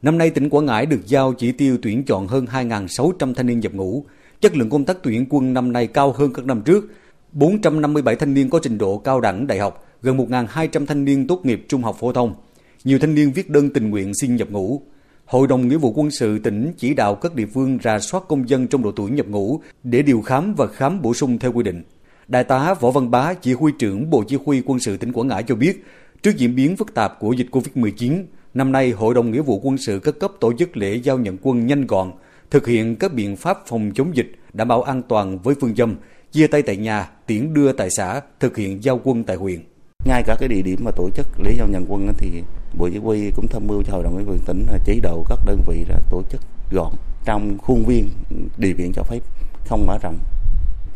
Năm nay tỉnh Quảng Ngãi được giao chỉ tiêu tuyển chọn hơn 2.600 thanh niên nhập ngũ. Chất lượng công tác tuyển quân năm nay cao hơn các năm trước. 457 thanh niên có trình độ cao đẳng đại học, gần 1.200 thanh niên tốt nghiệp trung học phổ thông. Nhiều thanh niên viết đơn tình nguyện xin nhập ngũ. Hội đồng Nghĩa vụ quân sự tỉnh chỉ đạo các địa phương rà soát công dân trong độ tuổi nhập ngũ để điều khám và khám bổ sung theo quy định. Đại tá Võ Văn Bá, chỉ huy trưởng Bộ Chỉ huy quân sự tỉnh Quảng Ngãi cho biết, trước diễn biến phức tạp của dịch COVID-19, năm nay Hội đồng Nghĩa vụ quân sự các cấp tổ chức lễ giao nhận quân nhanh gọn, thực hiện các biện pháp phòng chống dịch, đảm bảo an toàn với phương châm chia tay tại nhà, tiễn đưa tại xã, thực hiện giao quân tại huyện. Ngay cả cái địa điểm mà tổ chức lễ giao nhận quân thì Bộ Chỉ huy cũng tham mưu cho Hội đồng ủy vụ tỉnh chỉ đạo các đơn vị là tổ chức gọn trong khuôn viên điều kiện cho phép, không mở rộng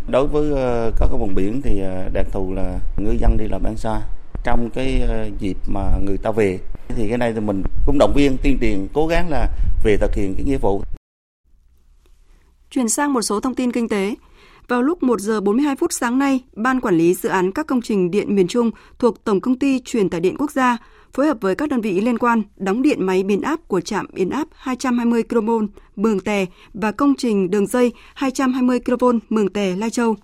Đối với ờ, các cái vùng biển thì ờ, đặc thù là ngư dân đi làm ăn xa. Trong cái ờ, dịp mà người ta về thì cái này thì mình cũng động viên tuyên truyền cố gắng là về thực hiện cái nghĩa vụ. Chuyển sang một số thông tin kinh tế. Vào lúc 1 giờ 42 phút sáng nay, Ban Quản lý Dự án các công trình điện miền Trung thuộc Tổng Công ty Truyền tải điện quốc gia phối hợp với các đơn vị liên quan đóng điện máy biến áp của trạm biến áp 220 kV Mường Tè và công trình đường dây 220 kV Mường Tè Lai Châu.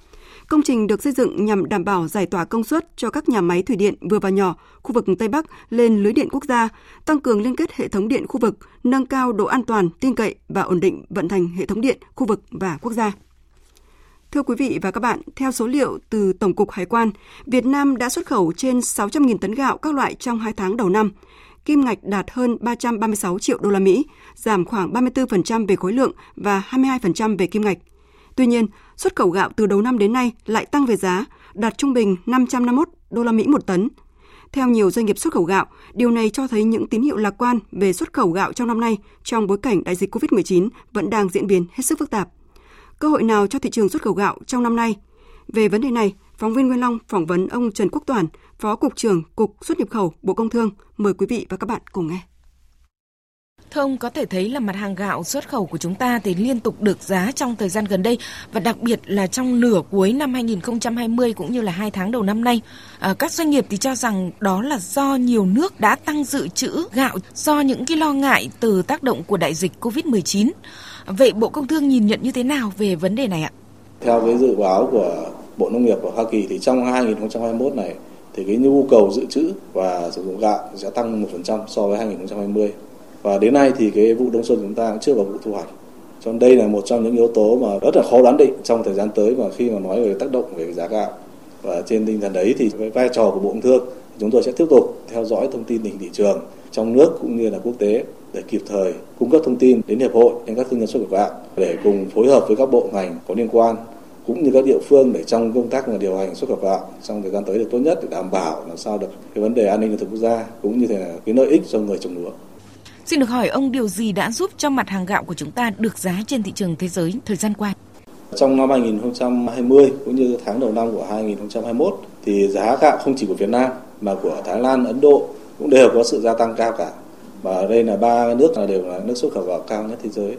Công trình được xây dựng nhằm đảm bảo giải tỏa công suất cho các nhà máy thủy điện vừa và nhỏ khu vực Tây Bắc lên lưới điện quốc gia, tăng cường liên kết hệ thống điện khu vực, nâng cao độ an toàn, tin cậy và ổn định vận hành hệ thống điện khu vực và quốc gia. Thưa quý vị và các bạn, theo số liệu từ Tổng cục Hải quan, Việt Nam đã xuất khẩu trên 600.000 tấn gạo các loại trong 2 tháng đầu năm. Kim ngạch đạt hơn 336 triệu đô la Mỹ, giảm khoảng 34% về khối lượng và 22% về kim ngạch. Tuy nhiên, xuất khẩu gạo từ đầu năm đến nay lại tăng về giá, đạt trung bình 551 đô la Mỹ một tấn. Theo nhiều doanh nghiệp xuất khẩu gạo, điều này cho thấy những tín hiệu lạc quan về xuất khẩu gạo trong năm nay trong bối cảnh đại dịch COVID-19 vẫn đang diễn biến hết sức phức tạp cơ hội nào cho thị trường xuất khẩu gạo trong năm nay? Về vấn đề này, phóng viên Nguyên Long phỏng vấn ông Trần Quốc Toàn, Phó Cục trưởng Cục xuất nhập khẩu Bộ Công Thương. Mời quý vị và các bạn cùng nghe. Thưa ông, có thể thấy là mặt hàng gạo xuất khẩu của chúng ta thì liên tục được giá trong thời gian gần đây và đặc biệt là trong nửa cuối năm 2020 cũng như là hai tháng đầu năm nay. À, các doanh nghiệp thì cho rằng đó là do nhiều nước đã tăng dự trữ gạo do những cái lo ngại từ tác động của đại dịch Covid-19. Vậy Bộ Công Thương nhìn nhận như thế nào về vấn đề này ạ? Theo cái dự báo của Bộ Nông nghiệp của Hoa Kỳ thì trong 2021 này thì cái nhu cầu dự trữ và sử dụng gạo sẽ tăng 1% so với 2020. Và đến nay thì cái vụ đông xuân chúng ta cũng chưa vào vụ thu hoạch. Cho nên đây là một trong những yếu tố mà rất là khó đoán định trong thời gian tới mà khi mà nói về tác động về giá gạo. Và trên tinh thần đấy thì cái vai trò của Bộ Công Thương chúng tôi sẽ tiếp tục theo dõi thông tin tình thị trường trong nước cũng như là quốc tế để kịp thời cung cấp thông tin đến hiệp hội đến các thương nhân xuất khẩu gạo để cùng phối hợp với các bộ ngành có liên quan cũng như các địa phương để trong công tác điều hành xuất khẩu gạo trong thời gian tới được tốt nhất để đảm bảo làm sao được cái vấn đề an ninh lương thực quốc gia cũng như là cái lợi ích cho người trồng lúa. Xin được hỏi ông điều gì đã giúp cho mặt hàng gạo của chúng ta được giá trên thị trường thế giới thời gian qua? Trong năm 2020 cũng như tháng đầu năm của 2021 thì giá gạo không chỉ của Việt Nam mà của Thái Lan, Ấn Độ cũng đều có sự gia tăng cao cả và đây là ba nước là đều là nước xuất khẩu gạo cao nhất thế giới.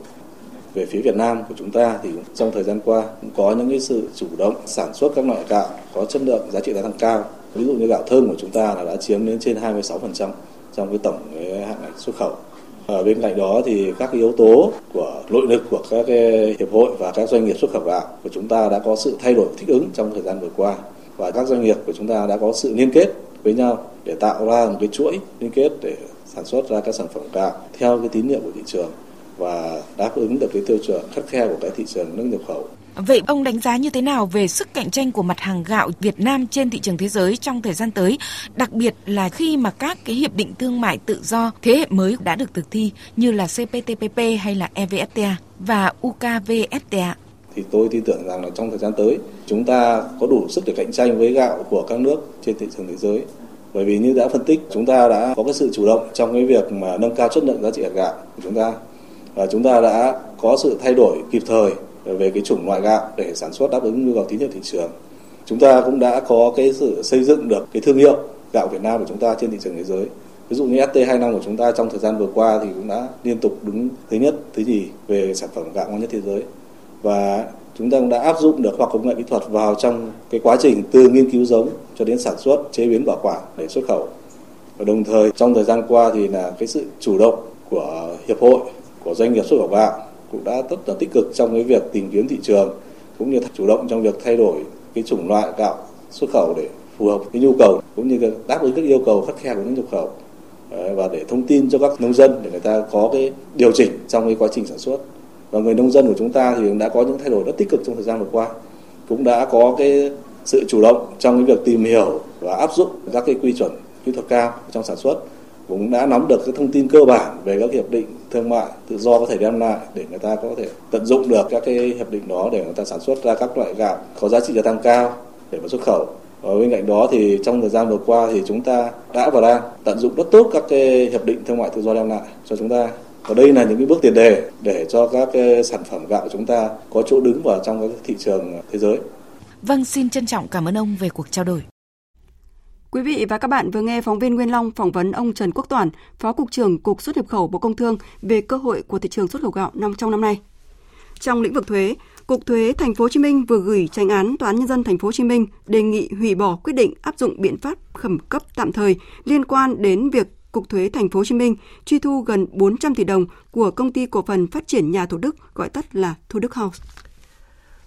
Về phía Việt Nam của chúng ta thì trong thời gian qua cũng có những cái sự chủ động sản xuất các loại gạo có chất lượng, giá trị gia tăng cao. Ví dụ như gạo thơm của chúng ta là đã chiếm đến trên 26% trong cái tổng cái hạn ngạch xuất khẩu. Ở bên cạnh đó thì các cái yếu tố của nội lực của các cái hiệp hội và các doanh nghiệp xuất khẩu gạo của chúng ta đã có sự thay đổi thích ứng trong thời gian vừa qua. Và các doanh nghiệp của chúng ta đã có sự liên kết với nhau để tạo ra một cái chuỗi liên kết để sản xuất ra các sản phẩm gạo theo cái tín nhiệm của thị trường và đáp ứng được cái tiêu chuẩn khắt khe của cái thị trường nước nhập khẩu. Vậy ông đánh giá như thế nào về sức cạnh tranh của mặt hàng gạo Việt Nam trên thị trường thế giới trong thời gian tới, đặc biệt là khi mà các cái hiệp định thương mại tự do thế hệ mới đã được thực thi như là CPTPP hay là EVFTA và UKVFTA? Thì tôi tin tưởng rằng là trong thời gian tới chúng ta có đủ sức để cạnh tranh với gạo của các nước trên thị trường thế giới bởi vì như đã phân tích, chúng ta đã có cái sự chủ động trong cái việc mà nâng cao chất lượng giá trị hạt gạo của chúng ta. Và chúng ta đã có sự thay đổi kịp thời về cái chủng loại gạo để sản xuất đáp ứng nhu cầu tín hiệu thị trường. Chúng ta cũng đã có cái sự xây dựng được cái thương hiệu gạo Việt Nam của chúng ta trên thị trường thế giới. Ví dụ như ST25 của chúng ta trong thời gian vừa qua thì cũng đã liên tục đứng thứ nhất, thứ nhì về sản phẩm gạo ngon nhất thế giới. Và chúng ta cũng đã áp dụng được khoa công nghệ kỹ thuật vào trong cái quá trình từ nghiên cứu giống cho đến sản xuất, chế biến bảo quản để xuất khẩu. Và đồng thời trong thời gian qua thì là cái sự chủ động của hiệp hội, của doanh nghiệp xuất khẩu gạo cũng đã rất là tích cực trong cái việc tìm kiếm thị trường cũng như chủ động trong việc thay đổi cái chủng loại gạo xuất khẩu để phù hợp với nhu cầu cũng như đáp ứng các yêu cầu khắt khe của những nhập khẩu và để thông tin cho các nông dân để người ta có cái điều chỉnh trong cái quá trình sản xuất và người nông dân của chúng ta thì cũng đã có những thay đổi rất tích cực trong thời gian vừa qua. Cũng đã có cái sự chủ động trong cái việc tìm hiểu và áp dụng các cái quy chuẩn kỹ thuật cao trong sản xuất. Cũng đã nắm được cái thông tin cơ bản về các hiệp định thương mại tự do có thể đem lại để người ta có thể tận dụng được các cái hiệp định đó để người ta sản xuất ra các loại gạo có giá trị gia tăng cao để mà xuất khẩu. Và bên cạnh đó thì trong thời gian vừa qua thì chúng ta đã và đang tận dụng rất tốt các cái hiệp định thương mại tự do đem lại cho chúng ta và đây là những cái bước tiền đề để cho các cái sản phẩm gạo chúng ta có chỗ đứng vào trong các thị trường thế giới. Vâng, xin trân trọng cảm ơn ông về cuộc trao đổi. Quý vị và các bạn vừa nghe phóng viên Nguyên Long phỏng vấn ông Trần Quốc Toản, Phó Cục trưởng Cục xuất nhập khẩu Bộ Công Thương về cơ hội của thị trường xuất khẩu gạo năm trong năm nay. Trong lĩnh vực thuế, Cục Thuế Thành phố Hồ Chí Minh vừa gửi tranh án Tòa án nhân dân Thành phố Hồ Chí Minh đề nghị hủy bỏ quyết định áp dụng biện pháp khẩn cấp tạm thời liên quan đến việc Cục Thuế Thành phố Hồ Chí Minh truy thu gần 400 tỷ đồng của công ty cổ phần phát triển nhà Thủ Đức, gọi tắt là Thủ Đức House.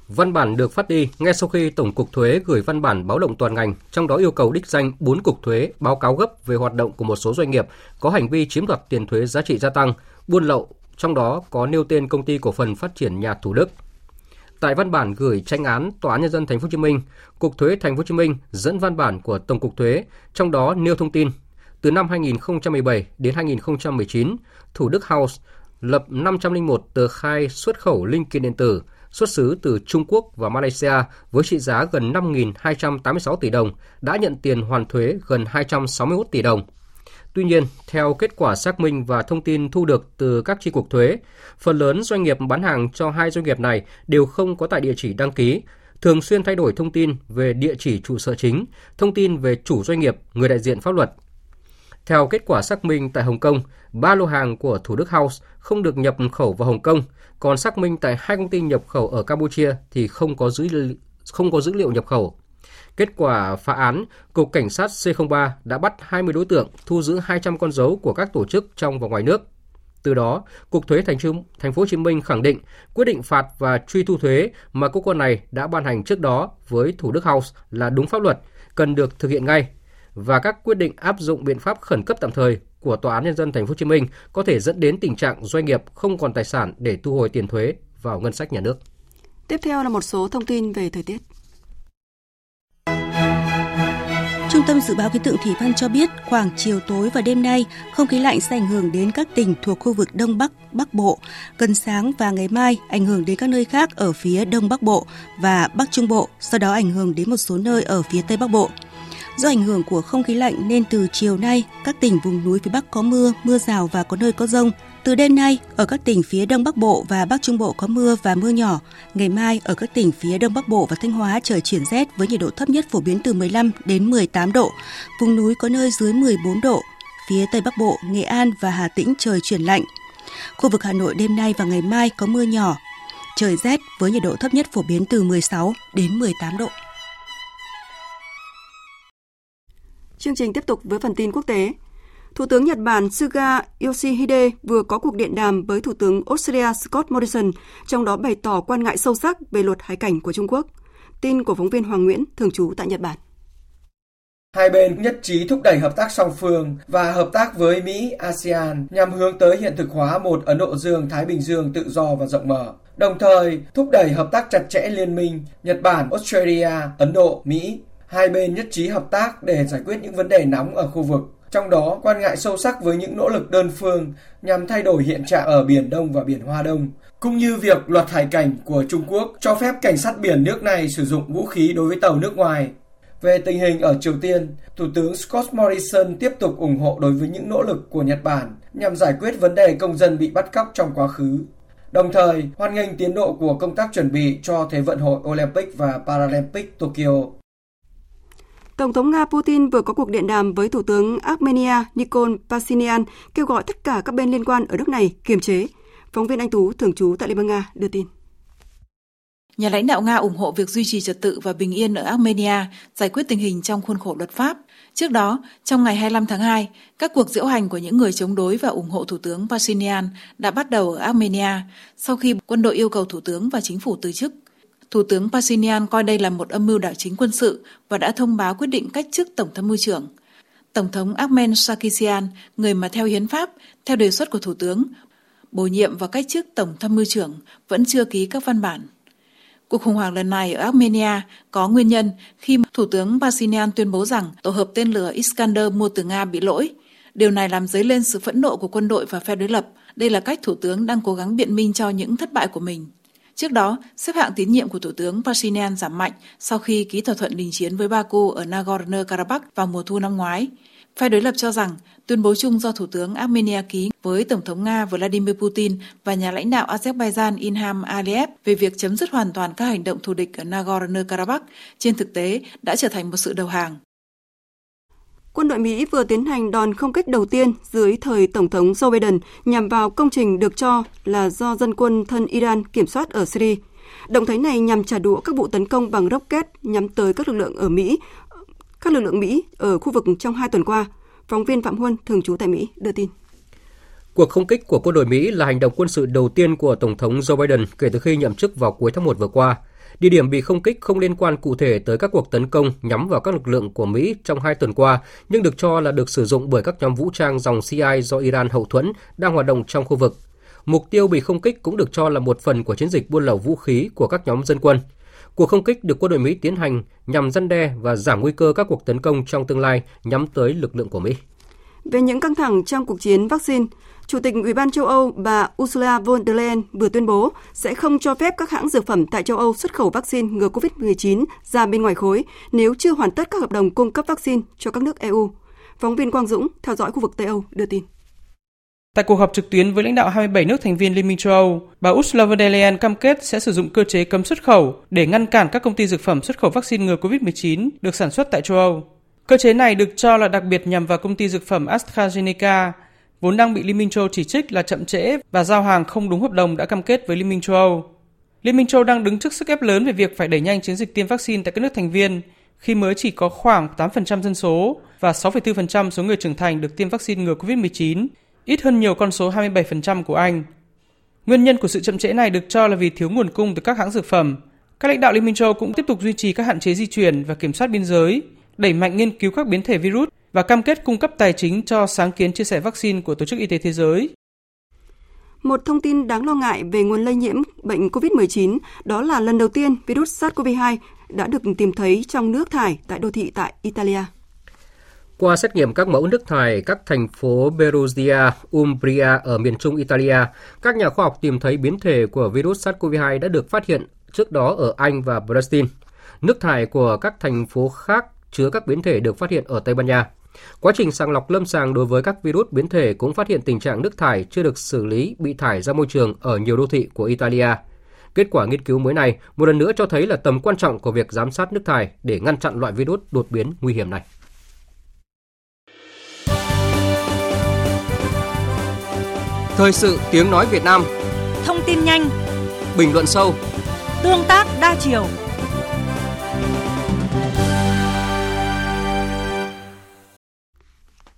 Văn bản được phát đi ngay sau khi Tổng cục Thuế gửi văn bản báo động toàn ngành, trong đó yêu cầu đích danh 4 cục thuế báo cáo gấp về hoạt động của một số doanh nghiệp có hành vi chiếm đoạt tiền thuế giá trị gia tăng, buôn lậu, trong đó có nêu tên công ty cổ phần phát triển nhà Thủ Đức. Tại văn bản gửi tranh án Tòa án nhân dân thành phố Hồ Chí Minh, Cục Thuế thành phố Hồ Chí Minh dẫn văn bản của Tổng cục Thuế, trong đó nêu thông tin từ năm 2017 đến 2019, Thủ Đức House lập 501 tờ khai xuất khẩu linh kiện điện tử xuất xứ từ Trung Quốc và Malaysia với trị giá gần 5.286 tỷ đồng, đã nhận tiền hoàn thuế gần 261 tỷ đồng. Tuy nhiên, theo kết quả xác minh và thông tin thu được từ các chi cục thuế, phần lớn doanh nghiệp bán hàng cho hai doanh nghiệp này đều không có tại địa chỉ đăng ký, thường xuyên thay đổi thông tin về địa chỉ trụ sở chính, thông tin về chủ doanh nghiệp, người đại diện pháp luật. Theo kết quả xác minh tại Hồng Kông, ba lô hàng của Thủ Đức House không được nhập khẩu vào Hồng Kông, còn xác minh tại hai công ty nhập khẩu ở Campuchia thì không có dữ không có dữ liệu nhập khẩu. Kết quả phá án, Cục Cảnh sát C03 đã bắt 20 đối tượng, thu giữ 200 con dấu của các tổ chức trong và ngoài nước. Từ đó, Cục Thuế Thành, Trung, Thành phố Hồ Chí Minh khẳng định quyết định phạt và truy thu thuế mà cơ quan này đã ban hành trước đó với Thủ Đức House là đúng pháp luật, cần được thực hiện ngay và các quyết định áp dụng biện pháp khẩn cấp tạm thời của Tòa án nhân dân Thành phố Hồ Chí Minh có thể dẫn đến tình trạng doanh nghiệp không còn tài sản để thu hồi tiền thuế vào ngân sách nhà nước. Tiếp theo là một số thông tin về thời tiết. Trung tâm Dự báo Khí tượng Thủy văn cho biết khoảng chiều tối và đêm nay, không khí lạnh sẽ ảnh hưởng đến các tỉnh thuộc khu vực Đông Bắc, Bắc Bộ. Gần sáng và ngày mai ảnh hưởng đến các nơi khác ở phía Đông Bắc Bộ và Bắc Trung Bộ, sau đó ảnh hưởng đến một số nơi ở phía Tây Bắc Bộ. Do ảnh hưởng của không khí lạnh nên từ chiều nay, các tỉnh vùng núi phía Bắc có mưa, mưa rào và có nơi có rông. Từ đêm nay, ở các tỉnh phía Đông Bắc Bộ và Bắc Trung Bộ có mưa và mưa nhỏ. Ngày mai, ở các tỉnh phía Đông Bắc Bộ và Thanh Hóa trời chuyển rét với nhiệt độ thấp nhất phổ biến từ 15 đến 18 độ. Vùng núi có nơi dưới 14 độ. Phía Tây Bắc Bộ, Nghệ An và Hà Tĩnh trời chuyển lạnh. Khu vực Hà Nội đêm nay và ngày mai có mưa nhỏ. Trời rét với nhiệt độ thấp nhất phổ biến từ 16 đến 18 độ. Chương trình tiếp tục với phần tin quốc tế. Thủ tướng Nhật Bản Suga Yoshihide vừa có cuộc điện đàm với Thủ tướng Australia Scott Morrison, trong đó bày tỏ quan ngại sâu sắc về luật hải cảnh của Trung Quốc. Tin của phóng viên Hoàng Nguyễn, thường trú tại Nhật Bản. Hai bên nhất trí thúc đẩy hợp tác song phương và hợp tác với Mỹ, ASEAN nhằm hướng tới hiện thực hóa một Ấn Độ Dương-Thái Bình Dương tự do và rộng mở. Đồng thời, thúc đẩy hợp tác chặt chẽ liên minh Nhật Bản, Australia, Ấn Độ, Mỹ Hai bên nhất trí hợp tác để giải quyết những vấn đề nóng ở khu vực, trong đó quan ngại sâu sắc với những nỗ lực đơn phương nhằm thay đổi hiện trạng ở Biển Đông và Biển Hoa Đông, cũng như việc luật hải cảnh của Trung Quốc cho phép cảnh sát biển nước này sử dụng vũ khí đối với tàu nước ngoài. Về tình hình ở Triều Tiên, Thủ tướng Scott Morrison tiếp tục ủng hộ đối với những nỗ lực của Nhật Bản nhằm giải quyết vấn đề công dân bị bắt cóc trong quá khứ. Đồng thời, hoan nghênh tiến độ của công tác chuẩn bị cho Thế vận hội Olympic và Paralympic Tokyo. Tổng thống Nga Putin vừa có cuộc điện đàm với Thủ tướng Armenia Nikol Pashinyan kêu gọi tất cả các bên liên quan ở nước này kiềm chế. Phóng viên Anh Tú, thường trú tại Liên bang Nga, đưa tin. Nhà lãnh đạo Nga ủng hộ việc duy trì trật tự và bình yên ở Armenia, giải quyết tình hình trong khuôn khổ luật pháp. Trước đó, trong ngày 25 tháng 2, các cuộc diễu hành của những người chống đối và ủng hộ Thủ tướng Pashinyan đã bắt đầu ở Armenia sau khi quân đội yêu cầu Thủ tướng và chính phủ từ chức. Thủ tướng Pashinyan coi đây là một âm mưu đảo chính quân sự và đã thông báo quyết định cách chức Tổng tham mưu trưởng. Tổng thống Armen Sarkisian, người mà theo hiến pháp, theo đề xuất của Thủ tướng, bổ nhiệm và cách chức Tổng tham mưu trưởng vẫn chưa ký các văn bản. Cuộc khủng hoảng lần này ở Armenia có nguyên nhân khi Thủ tướng Pashinyan tuyên bố rằng tổ hợp tên lửa Iskander mua từ Nga bị lỗi. Điều này làm dấy lên sự phẫn nộ của quân đội và phe đối lập. Đây là cách Thủ tướng đang cố gắng biện minh cho những thất bại của mình. Trước đó, xếp hạng tín nhiệm của Thủ tướng Pashinyan giảm mạnh sau khi ký thỏa thuận đình chiến với Baku ở Nagorno-Karabakh vào mùa thu năm ngoái. Phe đối lập cho rằng tuyên bố chung do Thủ tướng Armenia ký với Tổng thống Nga Vladimir Putin và nhà lãnh đạo Azerbaijan Ilham Aliyev về việc chấm dứt hoàn toàn các hành động thù địch ở Nagorno-Karabakh trên thực tế đã trở thành một sự đầu hàng. Quân đội Mỹ vừa tiến hành đòn không kích đầu tiên dưới thời Tổng thống Joe Biden nhằm vào công trình được cho là do dân quân thân Iran kiểm soát ở Syria. Động thái này nhằm trả đũa các vụ tấn công bằng rocket nhắm tới các lực lượng ở Mỹ, các lực lượng Mỹ ở khu vực trong hai tuần qua. Phóng viên Phạm Huân, thường trú tại Mỹ, đưa tin. Cuộc không kích của quân đội Mỹ là hành động quân sự đầu tiên của Tổng thống Joe Biden kể từ khi nhậm chức vào cuối tháng 1 vừa qua. Địa điểm bị không kích không liên quan cụ thể tới các cuộc tấn công nhắm vào các lực lượng của Mỹ trong hai tuần qua, nhưng được cho là được sử dụng bởi các nhóm vũ trang dòng CI do Iran hậu thuẫn đang hoạt động trong khu vực. Mục tiêu bị không kích cũng được cho là một phần của chiến dịch buôn lậu vũ khí của các nhóm dân quân. Cuộc không kích được quân đội Mỹ tiến hành nhằm răn đe và giảm nguy cơ các cuộc tấn công trong tương lai nhắm tới lực lượng của Mỹ. Về những căng thẳng trong cuộc chiến vaccine, Chủ tịch Ủy ban châu Âu bà Ursula von der Leyen vừa tuyên bố sẽ không cho phép các hãng dược phẩm tại châu Âu xuất khẩu vaccine ngừa COVID-19 ra bên ngoài khối nếu chưa hoàn tất các hợp đồng cung cấp vaccine cho các nước EU. Phóng viên Quang Dũng theo dõi khu vực Tây Âu đưa tin. Tại cuộc họp trực tuyến với lãnh đạo 27 nước thành viên Liên minh châu Âu, bà Ursula von der Leyen cam kết sẽ sử dụng cơ chế cấm xuất khẩu để ngăn cản các công ty dược phẩm xuất khẩu vaccine ngừa COVID-19 được sản xuất tại châu Âu. Cơ chế này được cho là đặc biệt nhằm vào công ty dược phẩm AstraZeneca, vốn đang bị Liên minh châu chỉ trích là chậm trễ và giao hàng không đúng hợp đồng đã cam kết với Liên minh châu Âu. Liên minh châu đang đứng trước sức ép lớn về việc phải đẩy nhanh chiến dịch tiêm vaccine tại các nước thành viên khi mới chỉ có khoảng 8% dân số và 6,4% số người trưởng thành được tiêm vaccine ngừa COVID-19, ít hơn nhiều con số 27% của Anh. Nguyên nhân của sự chậm trễ này được cho là vì thiếu nguồn cung từ các hãng dược phẩm. Các lãnh đạo Liên minh châu cũng tiếp tục duy trì các hạn chế di chuyển và kiểm soát biên giới, đẩy mạnh nghiên cứu các biến thể virus và cam kết cung cấp tài chính cho sáng kiến chia sẻ vaccine của Tổ chức Y tế Thế giới. Một thông tin đáng lo ngại về nguồn lây nhiễm bệnh COVID-19 đó là lần đầu tiên virus SARS-CoV-2 đã được tìm thấy trong nước thải tại đô thị tại Italia. Qua xét nghiệm các mẫu nước thải các thành phố Perugia, Umbria ở miền trung Italia, các nhà khoa học tìm thấy biến thể của virus SARS-CoV-2 đã được phát hiện trước đó ở Anh và Brazil. Nước thải của các thành phố khác chứa các biến thể được phát hiện ở Tây Ban Nha. Quá trình sàng lọc lâm sàng đối với các virus biến thể cũng phát hiện tình trạng nước thải chưa được xử lý bị thải ra môi trường ở nhiều đô thị của Italia. Kết quả nghiên cứu mới này một lần nữa cho thấy là tầm quan trọng của việc giám sát nước thải để ngăn chặn loại virus đột biến nguy hiểm này. Thời sự tiếng nói Việt Nam Thông tin nhanh Bình luận sâu Tương tác đa chiều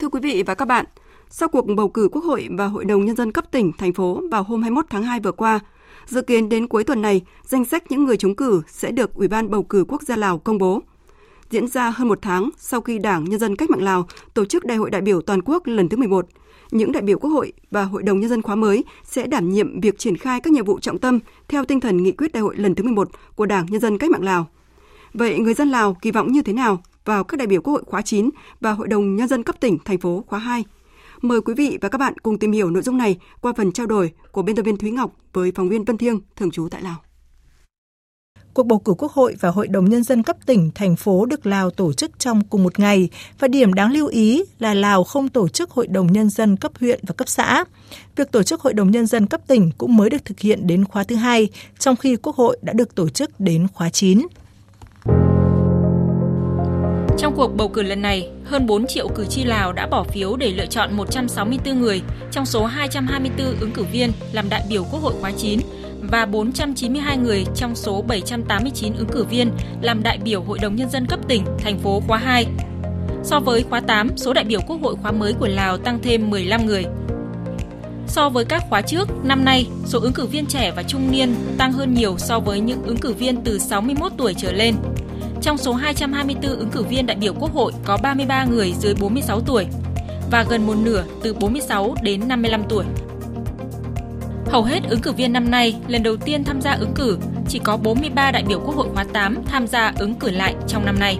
Thưa quý vị và các bạn, sau cuộc bầu cử Quốc hội và Hội đồng Nhân dân cấp tỉnh, thành phố vào hôm 21 tháng 2 vừa qua, dự kiến đến cuối tuần này, danh sách những người trúng cử sẽ được Ủy ban Bầu cử Quốc gia Lào công bố. Diễn ra hơn một tháng sau khi Đảng Nhân dân Cách mạng Lào tổ chức Đại hội đại biểu toàn quốc lần thứ 11, những đại biểu Quốc hội và Hội đồng Nhân dân khóa mới sẽ đảm nhiệm việc triển khai các nhiệm vụ trọng tâm theo tinh thần nghị quyết đại hội lần thứ 11 của Đảng Nhân dân Cách mạng Lào. Vậy người dân Lào kỳ vọng như thế nào vào các đại biểu Quốc hội khóa 9 và Hội đồng Nhân dân cấp tỉnh, thành phố khóa 2? Mời quý vị và các bạn cùng tìm hiểu nội dung này qua phần trao đổi của biên tập viên Thúy Ngọc với phóng viên Vân Thiêng, thường trú tại Lào. Cuộc bầu cử Quốc hội và Hội đồng Nhân dân cấp tỉnh, thành phố được Lào tổ chức trong cùng một ngày và điểm đáng lưu ý là Lào không tổ chức Hội đồng Nhân dân cấp huyện và cấp xã. Việc tổ chức Hội đồng Nhân dân cấp tỉnh cũng mới được thực hiện đến khóa thứ hai, trong khi Quốc hội đã được tổ chức đến khóa 9. Trong cuộc bầu cử lần này, hơn 4 triệu cử tri Lào đã bỏ phiếu để lựa chọn 164 người trong số 224 ứng cử viên làm đại biểu Quốc hội khóa 9 và 492 người trong số 789 ứng cử viên làm đại biểu Hội đồng Nhân dân cấp tỉnh, thành phố khóa 2. So với khóa 8, số đại biểu Quốc hội khóa mới của Lào tăng thêm 15 người. So với các khóa trước, năm nay, số ứng cử viên trẻ và trung niên tăng hơn nhiều so với những ứng cử viên từ 61 tuổi trở lên. Trong số 224 ứng cử viên đại biểu Quốc hội có 33 người dưới 46 tuổi và gần một nửa từ 46 đến 55 tuổi. Hầu hết ứng cử viên năm nay lần đầu tiên tham gia ứng cử, chỉ có 43 đại biểu Quốc hội khóa 8 tham gia ứng cử lại trong năm nay.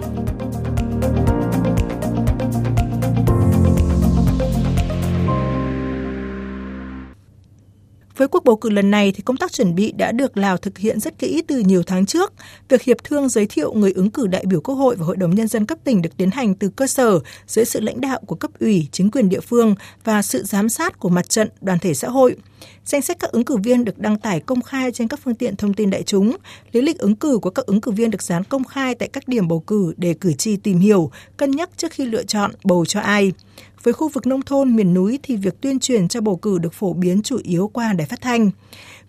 Với cuộc bầu cử lần này thì công tác chuẩn bị đã được Lào thực hiện rất kỹ từ nhiều tháng trước. Việc hiệp thương giới thiệu người ứng cử đại biểu Quốc hội và Hội đồng Nhân dân cấp tỉnh được tiến hành từ cơ sở dưới sự lãnh đạo của cấp ủy, chính quyền địa phương và sự giám sát của mặt trận, đoàn thể xã hội. Danh sách các ứng cử viên được đăng tải công khai trên các phương tiện thông tin đại chúng. Lý lịch ứng cử của các ứng cử viên được dán công khai tại các điểm bầu cử để cử tri tìm hiểu, cân nhắc trước khi lựa chọn bầu cho ai. Với khu vực nông thôn, miền núi thì việc tuyên truyền cho bầu cử được phổ biến chủ yếu qua đài phát thanh.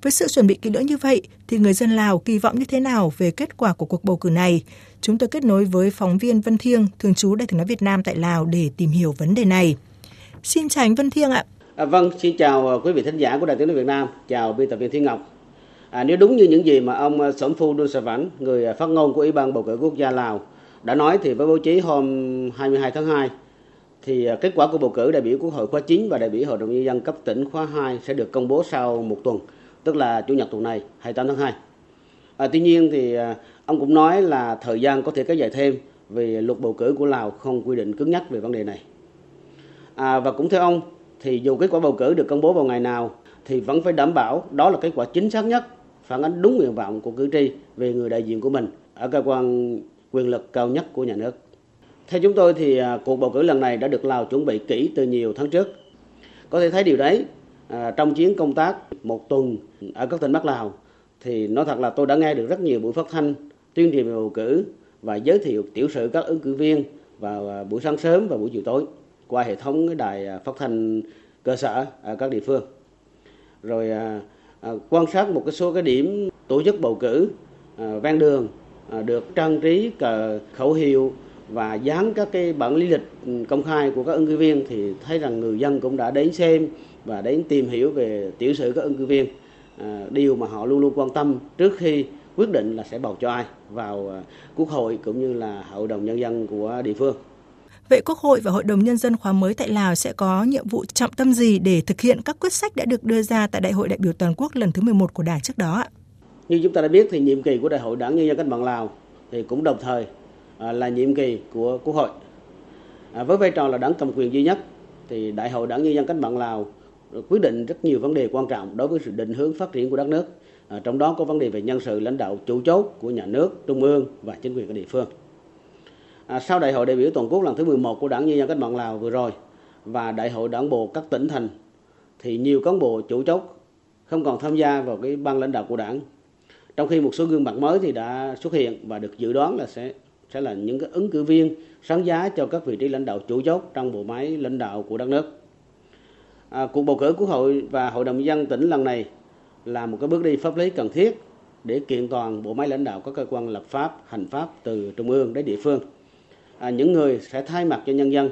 Với sự chuẩn bị kỹ lưỡng như vậy thì người dân Lào kỳ vọng như thế nào về kết quả của cuộc bầu cử này? Chúng tôi kết nối với phóng viên Vân Thiêng, thường trú Đại tiếng nói Việt Nam tại Lào để tìm hiểu vấn đề này. Xin chào anh Vân Thiêng ạ. À, vâng, xin chào à, quý vị thính giả của Đài tiếng nói Việt Nam, chào biên tập viên Thiên Ngọc. À, nếu đúng như những gì mà ông à, Sổm Phu Đun Sa Vãn, người à, phát ngôn của Ủy ban bầu cử quốc gia Lào đã nói thì với báo chí hôm 22 tháng 2 thì à, kết quả của bầu cử đại biểu Quốc hội khóa 9 và đại biểu Hội đồng nhân dân cấp tỉnh khóa 2 sẽ được công bố sau một tuần, tức là chủ nhật tuần này, 28 tháng 2. À, tuy nhiên thì à, ông cũng nói là thời gian có thể kéo dài thêm vì luật bầu cử của Lào không quy định cứng nhắc về vấn đề này. À, và cũng theo ông thì dù kết quả bầu cử được công bố vào ngày nào thì vẫn phải đảm bảo đó là kết quả chính xác nhất, phản ánh đúng nguyện vọng của cử tri về người đại diện của mình ở cơ quan quyền lực cao nhất của nhà nước. Theo chúng tôi thì à, cuộc bầu cử lần này đã được Lào chuẩn bị kỹ từ nhiều tháng trước. Có thể thấy điều đấy à, trong chuyến công tác một tuần ở các tỉnh Bắc Lào thì nói thật là tôi đã nghe được rất nhiều buổi phát thanh tuyên truyền về bầu cử và giới thiệu tiểu sử các ứng cử viên vào à, buổi sáng sớm và buổi chiều tối qua hệ thống đài à, phát thanh cơ sở ở các địa phương. Rồi à, à, quan sát một cái số cái điểm tổ chức bầu cử à, ven đường à, được trang trí cờ khẩu hiệu và dán các cái bản lý lịch công khai của các ứng cử viên thì thấy rằng người dân cũng đã đến xem và đến tìm hiểu về tiểu sử các ứng cử viên à, điều mà họ luôn luôn quan tâm trước khi quyết định là sẽ bầu cho ai vào à, quốc hội cũng như là hội đồng nhân dân của địa phương. Vậy Quốc hội và Hội đồng Nhân dân khóa mới tại Lào sẽ có nhiệm vụ trọng tâm gì để thực hiện các quyết sách đã được đưa ra tại Đại hội đại biểu toàn quốc lần thứ 11 của Đảng trước đó? Như chúng ta đã biết thì nhiệm kỳ của Đại hội Đảng Nhân dân Cách mạng Lào thì cũng đồng thời À, là nhiệm kỳ của Quốc hội. À, với vai trò là đảng cầm quyền duy nhất thì Đại hội Đảng Nhân dân Cách mạng Lào quyết định rất nhiều vấn đề quan trọng đối với sự định hướng phát triển của đất nước. À, trong đó có vấn đề về nhân sự lãnh đạo chủ chốt của nhà nước, trung ương và chính quyền các địa phương sau đại hội đại biểu toàn quốc lần thứ 11 của Đảng Nhân dân Cách mạng Lào vừa rồi và đại hội đảng bộ các tỉnh thành thì nhiều cán bộ chủ chốt không còn tham gia vào cái ban lãnh đạo của đảng trong khi một số gương mặt mới thì đã xuất hiện và được dự đoán là sẽ sẽ là những cái ứng cử viên sáng giá cho các vị trí lãnh đạo chủ chốt trong bộ máy lãnh đạo của đất nước. À, cuộc bầu cử quốc hội và hội đồng dân tỉnh lần này là một cái bước đi pháp lý cần thiết để kiện toàn bộ máy lãnh đạo các cơ quan lập pháp, hành pháp từ trung ương đến địa phương à, những người sẽ thay mặt cho nhân dân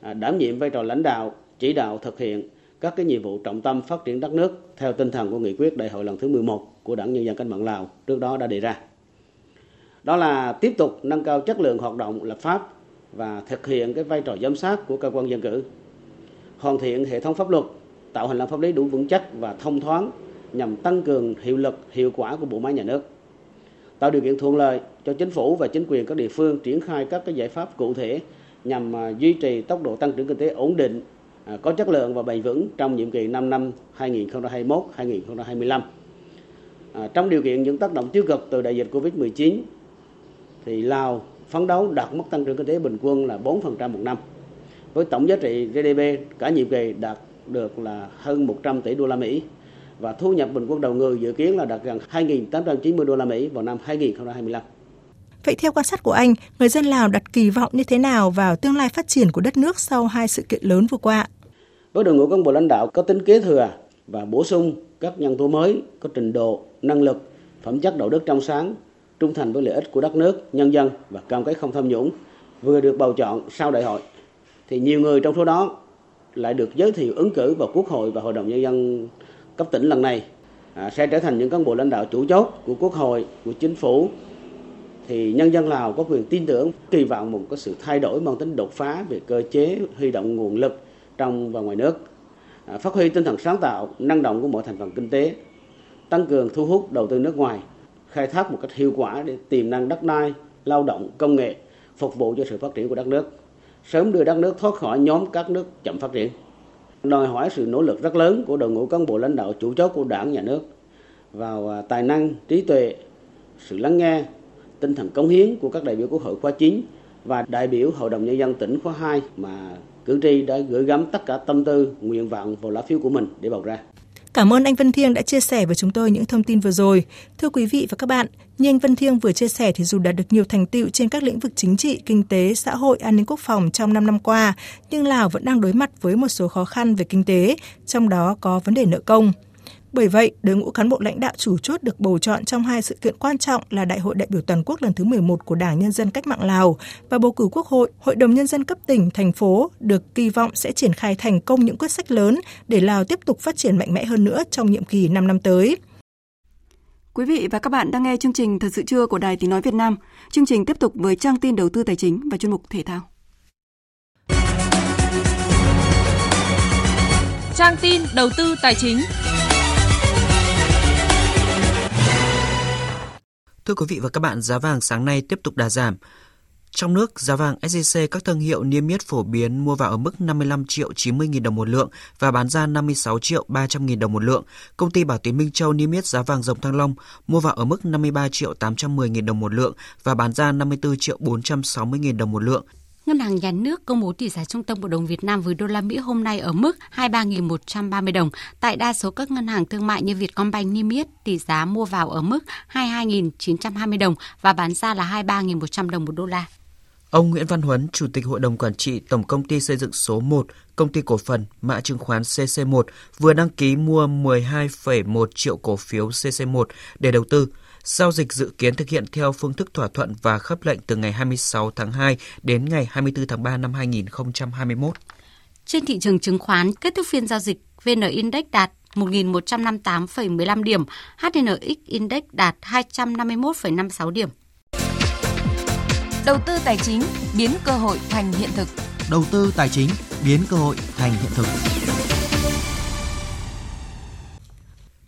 à, đảm nhiệm vai trò lãnh đạo chỉ đạo thực hiện các cái nhiệm vụ trọng tâm phát triển đất nước theo tinh thần của nghị quyết đại hội lần thứ 11 của Đảng Nhân dân Cách mạng Lào trước đó đã đề ra. Đó là tiếp tục nâng cao chất lượng hoạt động lập pháp và thực hiện cái vai trò giám sát của cơ quan dân cử, hoàn thiện hệ thống pháp luật, tạo hành lang pháp lý đủ vững chắc và thông thoáng nhằm tăng cường hiệu lực, hiệu quả của bộ máy nhà nước tạo điều kiện thuận lợi cho chính phủ và chính quyền các địa phương triển khai các cái giải pháp cụ thể nhằm à, duy trì tốc độ tăng trưởng kinh tế ổn định, à, có chất lượng và bền vững trong nhiệm kỳ 5 năm 2021-2025. À, trong điều kiện những tác động tiêu cực từ đại dịch Covid-19 thì Lào phấn đấu đạt mức tăng trưởng kinh tế bình quân là 4% một năm. Với tổng giá trị GDP cả nhiệm kỳ đạt được là hơn 100 tỷ đô la Mỹ và thu nhập bình quân đầu người dự kiến là đạt gần 2.890 đô la Mỹ vào năm 2025. Vậy theo quan sát của anh, người dân Lào đặt kỳ vọng như thế nào vào tương lai phát triển của đất nước sau hai sự kiện lớn vừa qua? Với đội ngũ cán bộ lãnh đạo có tính kế thừa và bổ sung các nhân tố mới có trình độ, năng lực, phẩm chất đạo đức trong sáng, trung thành với lợi ích của đất nước, nhân dân và cam kết không tham nhũng vừa được bầu chọn sau đại hội. Thì nhiều người trong số đó lại được giới thiệu ứng cử vào Quốc hội và Hội đồng nhân dân cấp tỉnh lần này. À, sẽ trở thành những cán bộ lãnh đạo chủ chốt của Quốc hội, của chính phủ. Thì nhân dân Lào có quyền tin tưởng kỳ vọng một cái sự thay đổi mang tính đột phá về cơ chế huy động nguồn lực trong và ngoài nước. À, phát huy tinh thần sáng tạo năng động của mọi thành phần kinh tế tăng cường thu hút đầu tư nước ngoài khai thác một cách hiệu quả để tiềm năng đất đai lao động công nghệ phục vụ cho sự phát triển của đất nước sớm đưa đất nước thoát khỏi nhóm các nước chậm phát triển đòi hỏi sự nỗ lực rất lớn của đội ngũ cán bộ lãnh đạo chủ chốt của đảng nhà nước vào à, tài năng trí tuệ sự lắng nghe tinh thần cống hiến của các đại biểu quốc hội khóa 9 và đại biểu Hội đồng Nhân dân tỉnh khóa 2 mà cử tri đã gửi gắm tất cả tâm tư, nguyện vọng vào lá phiếu của mình để bầu ra. Cảm ơn anh Vân Thiêng đã chia sẻ với chúng tôi những thông tin vừa rồi. Thưa quý vị và các bạn, như anh Vân Thiêng vừa chia sẻ thì dù đạt được nhiều thành tựu trên các lĩnh vực chính trị, kinh tế, xã hội, an ninh quốc phòng trong 5 năm qua, nhưng Lào vẫn đang đối mặt với một số khó khăn về kinh tế, trong đó có vấn đề nợ công. Bởi vậy, đội ngũ cán bộ lãnh đạo chủ chốt được bầu chọn trong hai sự kiện quan trọng là Đại hội đại biểu toàn quốc lần thứ 11 của Đảng Nhân dân Cách mạng Lào và bầu cử Quốc hội, Hội đồng Nhân dân cấp tỉnh, thành phố được kỳ vọng sẽ triển khai thành công những quyết sách lớn để Lào tiếp tục phát triển mạnh mẽ hơn nữa trong nhiệm kỳ 5 năm tới. Quý vị và các bạn đang nghe chương trình Thật sự trưa của Đài Tiếng Nói Việt Nam. Chương trình tiếp tục với trang tin đầu tư tài chính và chuyên mục thể thao. Trang tin đầu tư tài chính. Thưa quý vị và các bạn, giá vàng sáng nay tiếp tục đà giảm. Trong nước, giá vàng SJC các thương hiệu niêm yết phổ biến mua vào ở mức 55 triệu 90 nghìn đồng một lượng và bán ra 56 triệu 300 nghìn đồng một lượng. Công ty Bảo Tín Minh Châu niêm yết giá vàng dòng Thăng Long mua vào ở mức 53 triệu 810 nghìn đồng một lượng và bán ra 54 triệu 460 nghìn đồng một lượng. Ngân hàng Nhà nước công bố tỷ giá trung tâm của đồng Việt Nam với đô la Mỹ hôm nay ở mức 23.130 đồng. Tại đa số các ngân hàng thương mại như Vietcombank niêm yết tỷ giá mua vào ở mức 22.920 đồng và bán ra là 23.100 đồng một đô la. Ông Nguyễn Văn Huấn, Chủ tịch Hội đồng Quản trị Tổng Công ty Xây dựng số 1, Công ty Cổ phần Mã chứng khoán CC1 vừa đăng ký mua 12,1 triệu cổ phiếu CC1 để đầu tư. Giao dịch dự kiến thực hiện theo phương thức thỏa thuận và khớp lệnh từ ngày 26 tháng 2 đến ngày 24 tháng 3 năm 2021. Trên thị trường chứng khoán, kết thúc phiên giao dịch, VN Index đạt 1.158,15 điểm, HNX Index đạt 251,56 điểm. Đầu tư tài chính biến cơ hội thành hiện thực. Đầu tư tài chính biến cơ hội thành hiện thực.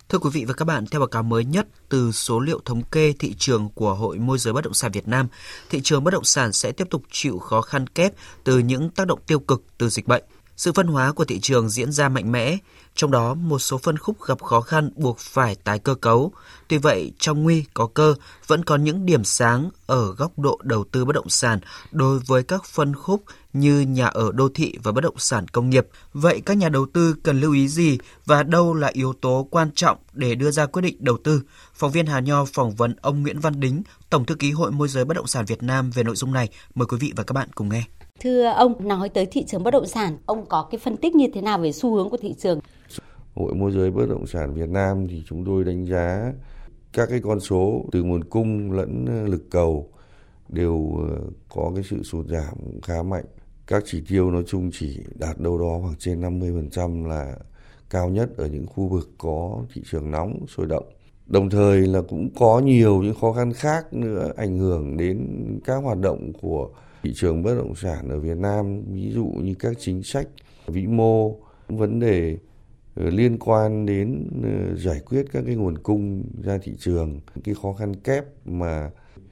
Thưa quý vị và các bạn, theo báo cáo mới nhất từ số liệu thống kê thị trường của Hội môi giới bất động sản Việt Nam, thị trường bất động sản sẽ tiếp tục chịu khó khăn kép từ những tác động tiêu cực từ dịch bệnh. Sự phân hóa của thị trường diễn ra mạnh mẽ, trong đó một số phân khúc gặp khó khăn buộc phải tái cơ cấu. Tuy vậy, trong nguy có cơ vẫn có những điểm sáng ở góc độ đầu tư bất động sản đối với các phân khúc như nhà ở đô thị và bất động sản công nghiệp. Vậy các nhà đầu tư cần lưu ý gì và đâu là yếu tố quan trọng để đưa ra quyết định đầu tư? Phóng viên Hà Nho phỏng vấn ông Nguyễn Văn Đính, Tổng thư ký Hội môi giới bất động sản Việt Nam về nội dung này. Mời quý vị và các bạn cùng nghe. Thưa ông, nói tới thị trường bất động sản, ông có cái phân tích như thế nào về xu hướng của thị trường? Hội môi giới bất động sản Việt Nam thì chúng tôi đánh giá các cái con số từ nguồn cung lẫn ờ, lực cầu đều ờ, có cái sự sụt giảm khá mạnh. Các chỉ tiêu nói chung chỉ đạt đâu đó khoảng trên 50% là cao nhất ở những khu vực có thị trường nóng sôi động. Đồng thời là cũng có nhiều những khó khăn khác nữa ảnh hưởng đến các hoạt động của thị trường bất động sản ở Việt Nam, ví dụ như các chính sách vĩ mô, vấn đề ờ, liên quan đến ờ, giải quyết các cái nguồn cung ra thị trường, cái khó khăn kép mà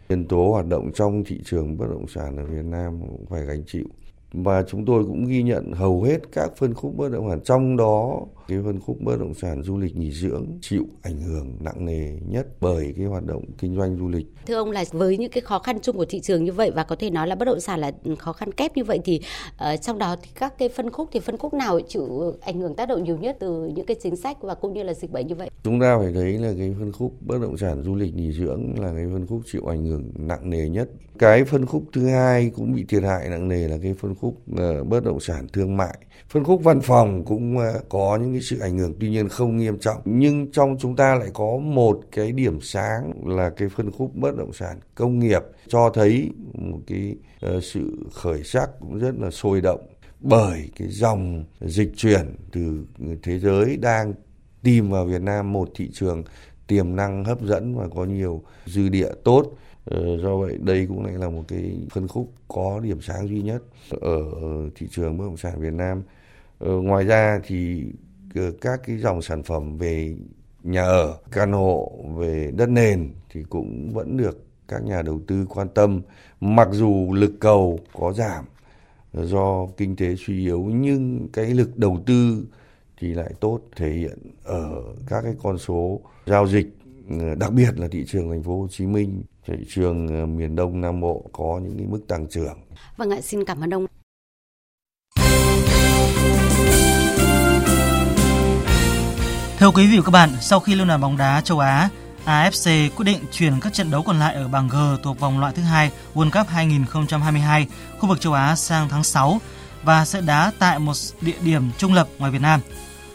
nhân tố hoạt động trong thị trường bất động sản ở Việt Nam cũng phải gánh chịu. Và chúng tôi cũng ghi nhận hầu hết các phân khúc bất động sản trong đó cái phân khúc bất động sản du lịch nghỉ dưỡng chịu ảnh hưởng nặng nề nhất bởi cái hoạt động kinh doanh du lịch. Thưa ông là với những cái khó khăn chung của thị trường như vậy và có thể nói là bất động sản là khó khăn kép như vậy thì uh, trong đó thì các cái phân khúc thì phân khúc nào chịu ảnh hưởng tác động nhiều nhất từ những cái chính sách và cũng như là dịch bệnh như vậy? Chúng ta phải thấy là cái phân khúc bất động sản du lịch nghỉ dưỡng là cái phân khúc chịu ảnh hưởng nặng nề nhất. Cái phân khúc thứ hai cũng bị thiệt hại nặng nề là cái phân khúc uh, bất động sản thương mại. Phân khúc văn phòng cũng uh, có những cái sự ảnh hưởng, tuy nhiên không nghiêm trọng. Nhưng trong chúng ta lại có một cái điểm sáng là cái phân khúc bất động sản công nghiệp cho thấy một cái ờ, sự khởi sắc cũng rất là sôi động bởi cái dòng dịch chuyển từ thế giới đang tìm vào Việt Nam một thị trường tiềm năng hấp dẫn và có nhiều dư địa tốt. Ờ, do vậy đây cũng lại là một cái phân khúc có điểm sáng duy nhất ở thị trường bất động sản Việt Nam. Ờ, ngoài ra thì các cái dòng sản phẩm về nhà ở, căn hộ, về đất nền thì cũng vẫn được các nhà đầu tư quan tâm. Mặc dù lực cầu có giảm do kinh tế suy yếu nhưng cái lực đầu tư thì lại tốt thể hiện ở các cái con số giao dịch ờ, đặc biệt là thị trường thành phố Hồ Chí Minh, thị trường ờ, miền Đông Nam Bộ có những cái mức tăng trưởng. Vâng ạ, xin cảm ơn ông. Thưa quý vị và các bạn, sau khi Liên đoàn bóng đá châu Á AFC quyết định chuyển các trận đấu còn lại ở bảng G thuộc vòng loại thứ hai World Cup 2022 khu vực châu Á sang tháng 6 và sẽ đá tại một địa điểm trung lập ngoài Việt Nam.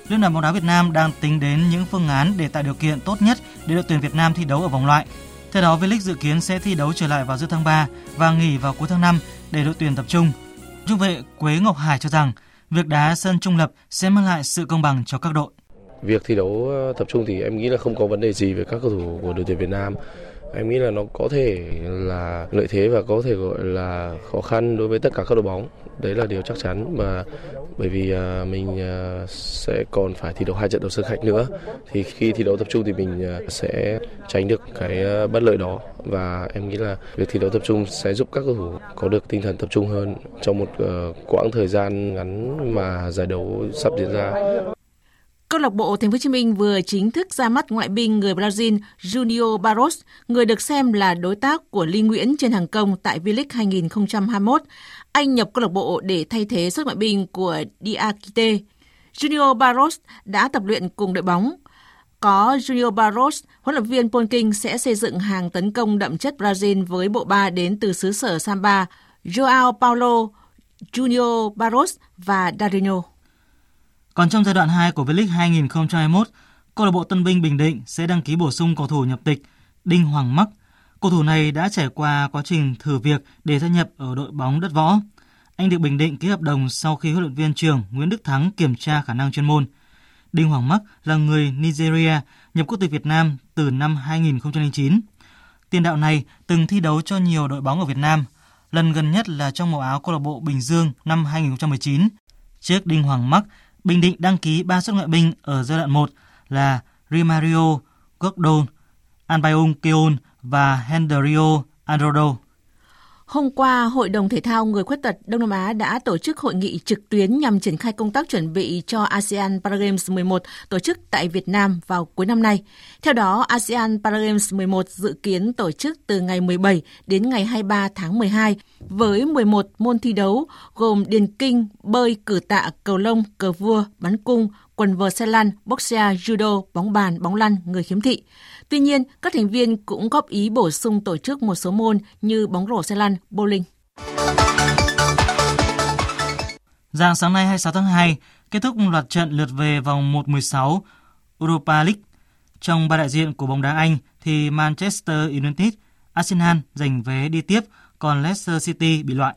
Liên đoàn bóng đá Việt Nam đang tính đến những phương án để tạo điều kiện tốt nhất để đội tuyển Việt Nam thi đấu ở vòng loại. Theo đó, V-League dự kiến sẽ thi đấu trở lại vào giữa tháng 3 và nghỉ vào cuối tháng 5 để đội tuyển tập trung. Trung vệ Quế Ngọc Hải cho rằng việc đá sân trung lập sẽ mang lại sự công bằng cho các đội. Việc thi đấu ờ, tập trung thì em nghĩ là không có vấn đề gì về các cầu thủ của đội tuyển Việt Nam. Em nghĩ là nó có thể là lợi thế và có thể gọi là khó khăn đối với tất cả các đội bóng. Đấy là điều chắc chắn và bởi vì ờ, mình ờ, sẽ còn phải thi đấu hai trận đấu sân khách nữa thì khi thi đấu tập trung thì mình sẽ tránh được cái bất lợi đó và em nghĩ là việc thi đấu tập trung sẽ giúp các cầu thủ có được tinh thần tập trung hơn trong một quãng thời gian ngắn mà giải đấu sắp diễn ra. Câu lạc bộ Thành phố Hồ Chí Minh vừa chính thức ra mắt ngoại binh người Brazil Junior Barros, người được xem là đối tác của Lý Nguyễn trên hàng công tại V-League 2021. Anh nhập câu lạc bộ để thay thế suất ngoại binh của Diakite. Junior Barros đã tập luyện cùng đội bóng. Có Junior Barros, huấn luyện viên Paul King sẽ xây dựng hàng tấn công đậm chất Brazil với bộ ba đến từ xứ sở Samba, Joao Paulo, Junior Barros và Darinho. Còn trong giai đoạn 2 của V-League 2021, câu lạc bộ Tân Binh Bình Định sẽ đăng ký bổ sung cầu thủ nhập tịch Đinh Hoàng Mắc. Cầu thủ này đã trải qua quá trình thử việc để gia nhập ở đội bóng đất võ. Anh được Bình Định ký hợp đồng sau khi huấn luyện viên trưởng Nguyễn Đức Thắng kiểm tra khả năng chuyên môn. Đinh Hoàng Mắc là người Nigeria nhập quốc tịch Việt Nam từ năm 2009. Tiền đạo này từng thi đấu cho nhiều đội bóng ở Việt Nam, lần gần nhất là trong màu áo câu lạc bộ Bình Dương năm 2019. Trước Đinh Hoàng Mắc Bình Định đăng ký 3 suất ngoại binh ở giai đoạn 1 là Rimario Gordon, Albion Keon và Henderio Androdo. Hôm qua, Hội đồng Thể thao Người Khuyết tật Đông Nam Á đã tổ chức hội nghị trực tuyến nhằm triển khai công tác chuẩn bị cho ASEAN Paragames 11 tổ chức tại Việt Nam vào cuối năm nay. Theo đó, ASEAN Paragames 11 dự kiến tổ chức từ ngày 17 đến ngày 23 tháng 12 với 11 môn thi đấu gồm điền kinh, bơi, cử tạ, cầu lông, cờ vua, bắn cung, quần vợt xe lăn, boxia, judo, bóng bàn, bóng lăn, người khiếm thị. Tuy nhiên, các thành viên cũng góp ý bổ sung tổ chức một số môn như bóng rổ xe lăn, bowling. Dạng sáng nay 26 tháng 2, kết thúc loạt trận lượt về vòng 1-16 Europa League. Trong ba đại diện của bóng đá Anh thì Manchester United, Arsenal giành vé đi tiếp, còn Leicester City bị loại.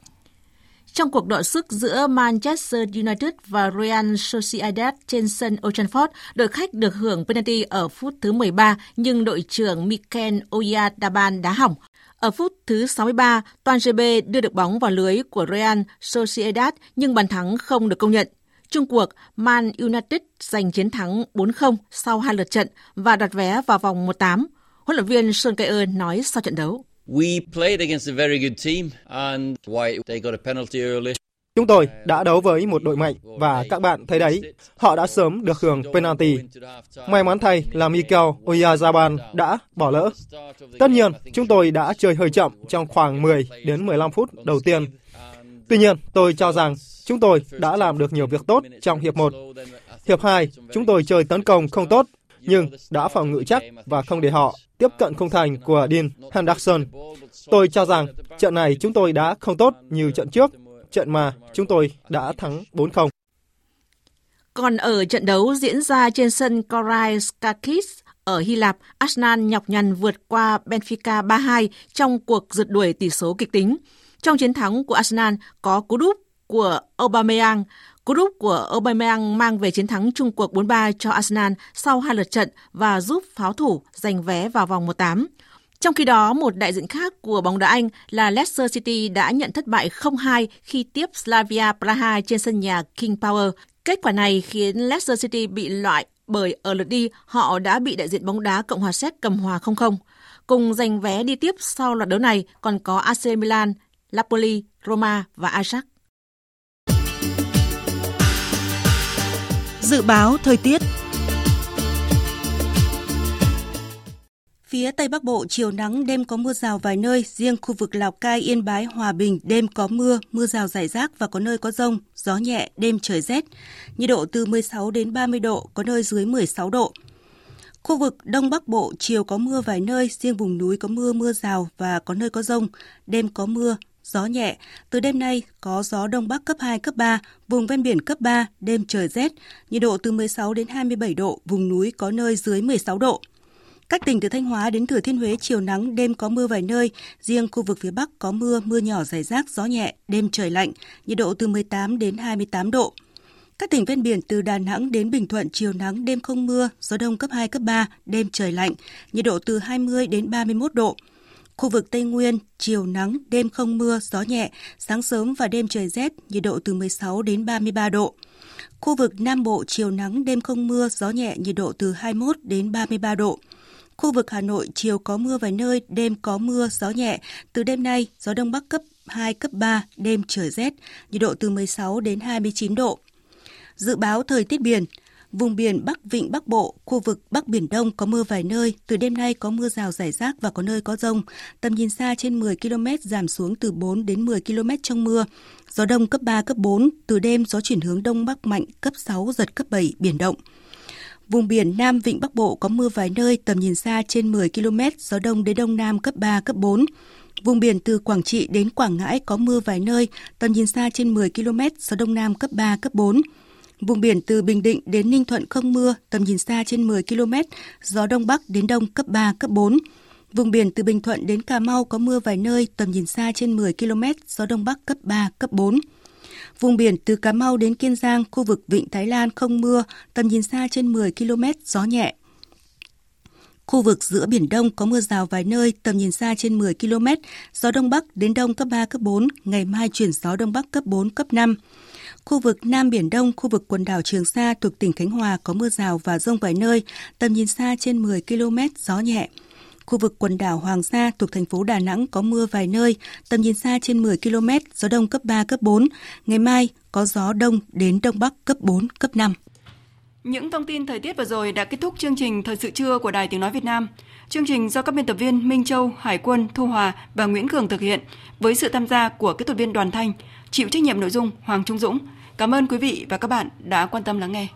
Trong cuộc đọ sức giữa Manchester United và Real Sociedad trên sân Old Trafford, đội khách được hưởng penalty ở phút thứ 13 nhưng đội trưởng Mikel Oyarzabal đá hỏng. Ở phút thứ 63, Toàn GB đưa được bóng vào lưới của Real Sociedad nhưng bàn thắng không được công nhận. Trung cuộc, Man United giành chiến thắng 4-0 sau hai lượt trận và đặt vé vào vòng 1-8. Huấn luyện viên Solskjaer nói sau trận đấu. We played against a very good team and why they got a penalty early. Chúng tôi đã đấu với một đội mạnh và các bạn thấy đấy, họ đã sớm được hưởng penalty. May mắn thay là Mikel Oyarzabal đã bỏ lỡ. Tất nhiên, chúng tôi đã chơi hơi chậm trong khoảng 10 đến 15 phút đầu tiên. Tuy nhiên, tôi cho rằng chúng tôi đã làm được nhiều việc tốt trong hiệp 1. Hiệp 2, chúng tôi chơi tấn công không tốt, nhưng đã phòng ngự chắc và không để họ tiếp cận khung thành của Dean Henderson. Tôi cho rằng trận này chúng tôi đã không tốt như trận trước, trận mà chúng tôi đã thắng 4-0. Còn ở trận đấu diễn ra trên sân Korai Skakis ở Hy Lạp, Arsenal nhọc nhằn vượt qua Benfica 3-2 trong cuộc rượt đuổi tỷ số kịch tính. Trong chiến thắng của Arsenal có cú đúp của Aubameyang, cú đúp của Aubameyang mang về chiến thắng chung cuộc 4-3 cho Arsenal sau hai lượt trận và giúp pháo thủ giành vé vào vòng 1-8. Trong khi đó, một đại diện khác của bóng đá Anh là Leicester City đã nhận thất bại 0-2 khi tiếp Slavia Praha trên sân nhà King Power. Kết quả này khiến Leicester City bị loại bởi ở lượt đi họ đã bị đại diện bóng đá Cộng hòa Séc cầm hòa 0-0. Cùng giành vé đi tiếp sau loạt đấu này còn có AC Milan, Napoli, Roma và Ajax. Dự báo thời tiết Phía Tây Bắc Bộ chiều nắng, đêm có mưa rào vài nơi, riêng khu vực Lào Cai, Yên Bái, Hòa Bình đêm có mưa, mưa rào rải rác và có nơi có rông, gió nhẹ, đêm trời rét. Nhiệt độ từ 16 đến 30 độ, có nơi dưới 16 độ. Khu vực Đông Bắc Bộ chiều có mưa vài nơi, riêng vùng núi có mưa mưa rào và có nơi có rông, đêm có mưa, gió nhẹ. Từ đêm nay có gió Đông Bắc cấp 2, cấp 3, vùng ven biển cấp 3, đêm trời rét, nhiệt độ từ 16 đến 27 độ, vùng núi có nơi dưới 16 độ. Các tỉnh từ Thanh Hóa đến Thừa Thiên Huế chiều nắng, đêm có mưa vài nơi, riêng khu vực phía Bắc có mưa, mưa nhỏ rải rác, gió nhẹ, đêm trời lạnh, nhiệt độ từ 18 đến 28 độ. Các tỉnh ven biển từ Đà Nẵng đến Bình Thuận chiều nắng, đêm không mưa, gió đông cấp 2, cấp 3, đêm trời lạnh, nhiệt độ từ 20 đến 31 độ. Khu vực Tây Nguyên, chiều nắng, đêm không mưa, gió nhẹ, sáng sớm và đêm trời rét, nhiệt độ từ 16 đến 33 độ. Khu vực Nam Bộ, chiều nắng, đêm không mưa, gió nhẹ, nhiệt độ từ 21 đến 33 độ. Khu vực Hà Nội chiều có mưa vài nơi, đêm có mưa, gió nhẹ. Từ đêm nay, gió đông bắc cấp 2, cấp 3, đêm trời rét, nhiệt độ từ 16 đến 29 độ. Dự báo thời tiết biển, Vùng biển Bắc Vịnh Bắc Bộ, khu vực Bắc Biển Đông có mưa vài nơi, từ đêm nay có mưa rào rải rác và có nơi có rông. Tầm nhìn xa trên 10 km giảm xuống từ 4 đến 10 km trong mưa. Gió đông cấp 3, cấp 4, từ đêm gió chuyển hướng Đông Bắc mạnh cấp 6, giật cấp 7, biển động. Vùng biển Nam Vịnh Bắc Bộ có mưa vài nơi, tầm nhìn xa trên 10 km, gió đông đến đông nam cấp 3, cấp 4. Vùng biển từ Quảng Trị đến Quảng Ngãi có mưa vài nơi, tầm nhìn xa trên 10 km, gió đông nam cấp 3, cấp 4. Vùng biển từ Bình Định đến Ninh Thuận không mưa, tầm nhìn xa trên 10 km, gió đông bắc đến đông cấp 3, cấp 4. Vùng biển từ Bình Thuận đến Cà Mau có mưa vài nơi, tầm nhìn xa trên 10 km, gió đông bắc cấp 3, cấp 4. Vùng biển từ Cà Mau đến Kiên Giang, khu vực Vịnh Thái Lan không mưa, tầm nhìn xa trên 10 km, gió nhẹ. Khu vực giữa Biển Đông có mưa rào vài nơi, tầm nhìn xa trên 10 km, gió Đông Bắc đến Đông cấp 3, cấp 4, ngày mai chuyển gió Đông Bắc cấp 4, cấp 5. Khu vực Nam Biển Đông, khu vực quần đảo Trường Sa thuộc tỉnh Khánh Hòa có mưa rào và rông vài nơi, tầm nhìn xa trên 10 km, gió nhẹ. Khu vực quần đảo Hoàng Sa thuộc thành phố Đà Nẵng có mưa vài nơi, tầm nhìn xa trên 10 km, gió đông cấp 3, cấp 4. Ngày mai có gió đông đến đông bắc cấp 4, cấp 5. Những thông tin thời tiết vừa rồi đã kết thúc chương trình Thời sự trưa của Đài Tiếng Nói Việt Nam. Chương trình do các biên tập viên Minh Châu, Hải quân, Thu Hòa và Nguyễn Cường thực hiện với sự tham gia của kỹ thuật viên Đoàn Thanh, chịu trách nhiệm nội dung Hoàng Trung Dũng. Cảm ơn quý vị và các bạn đã quan tâm lắng nghe.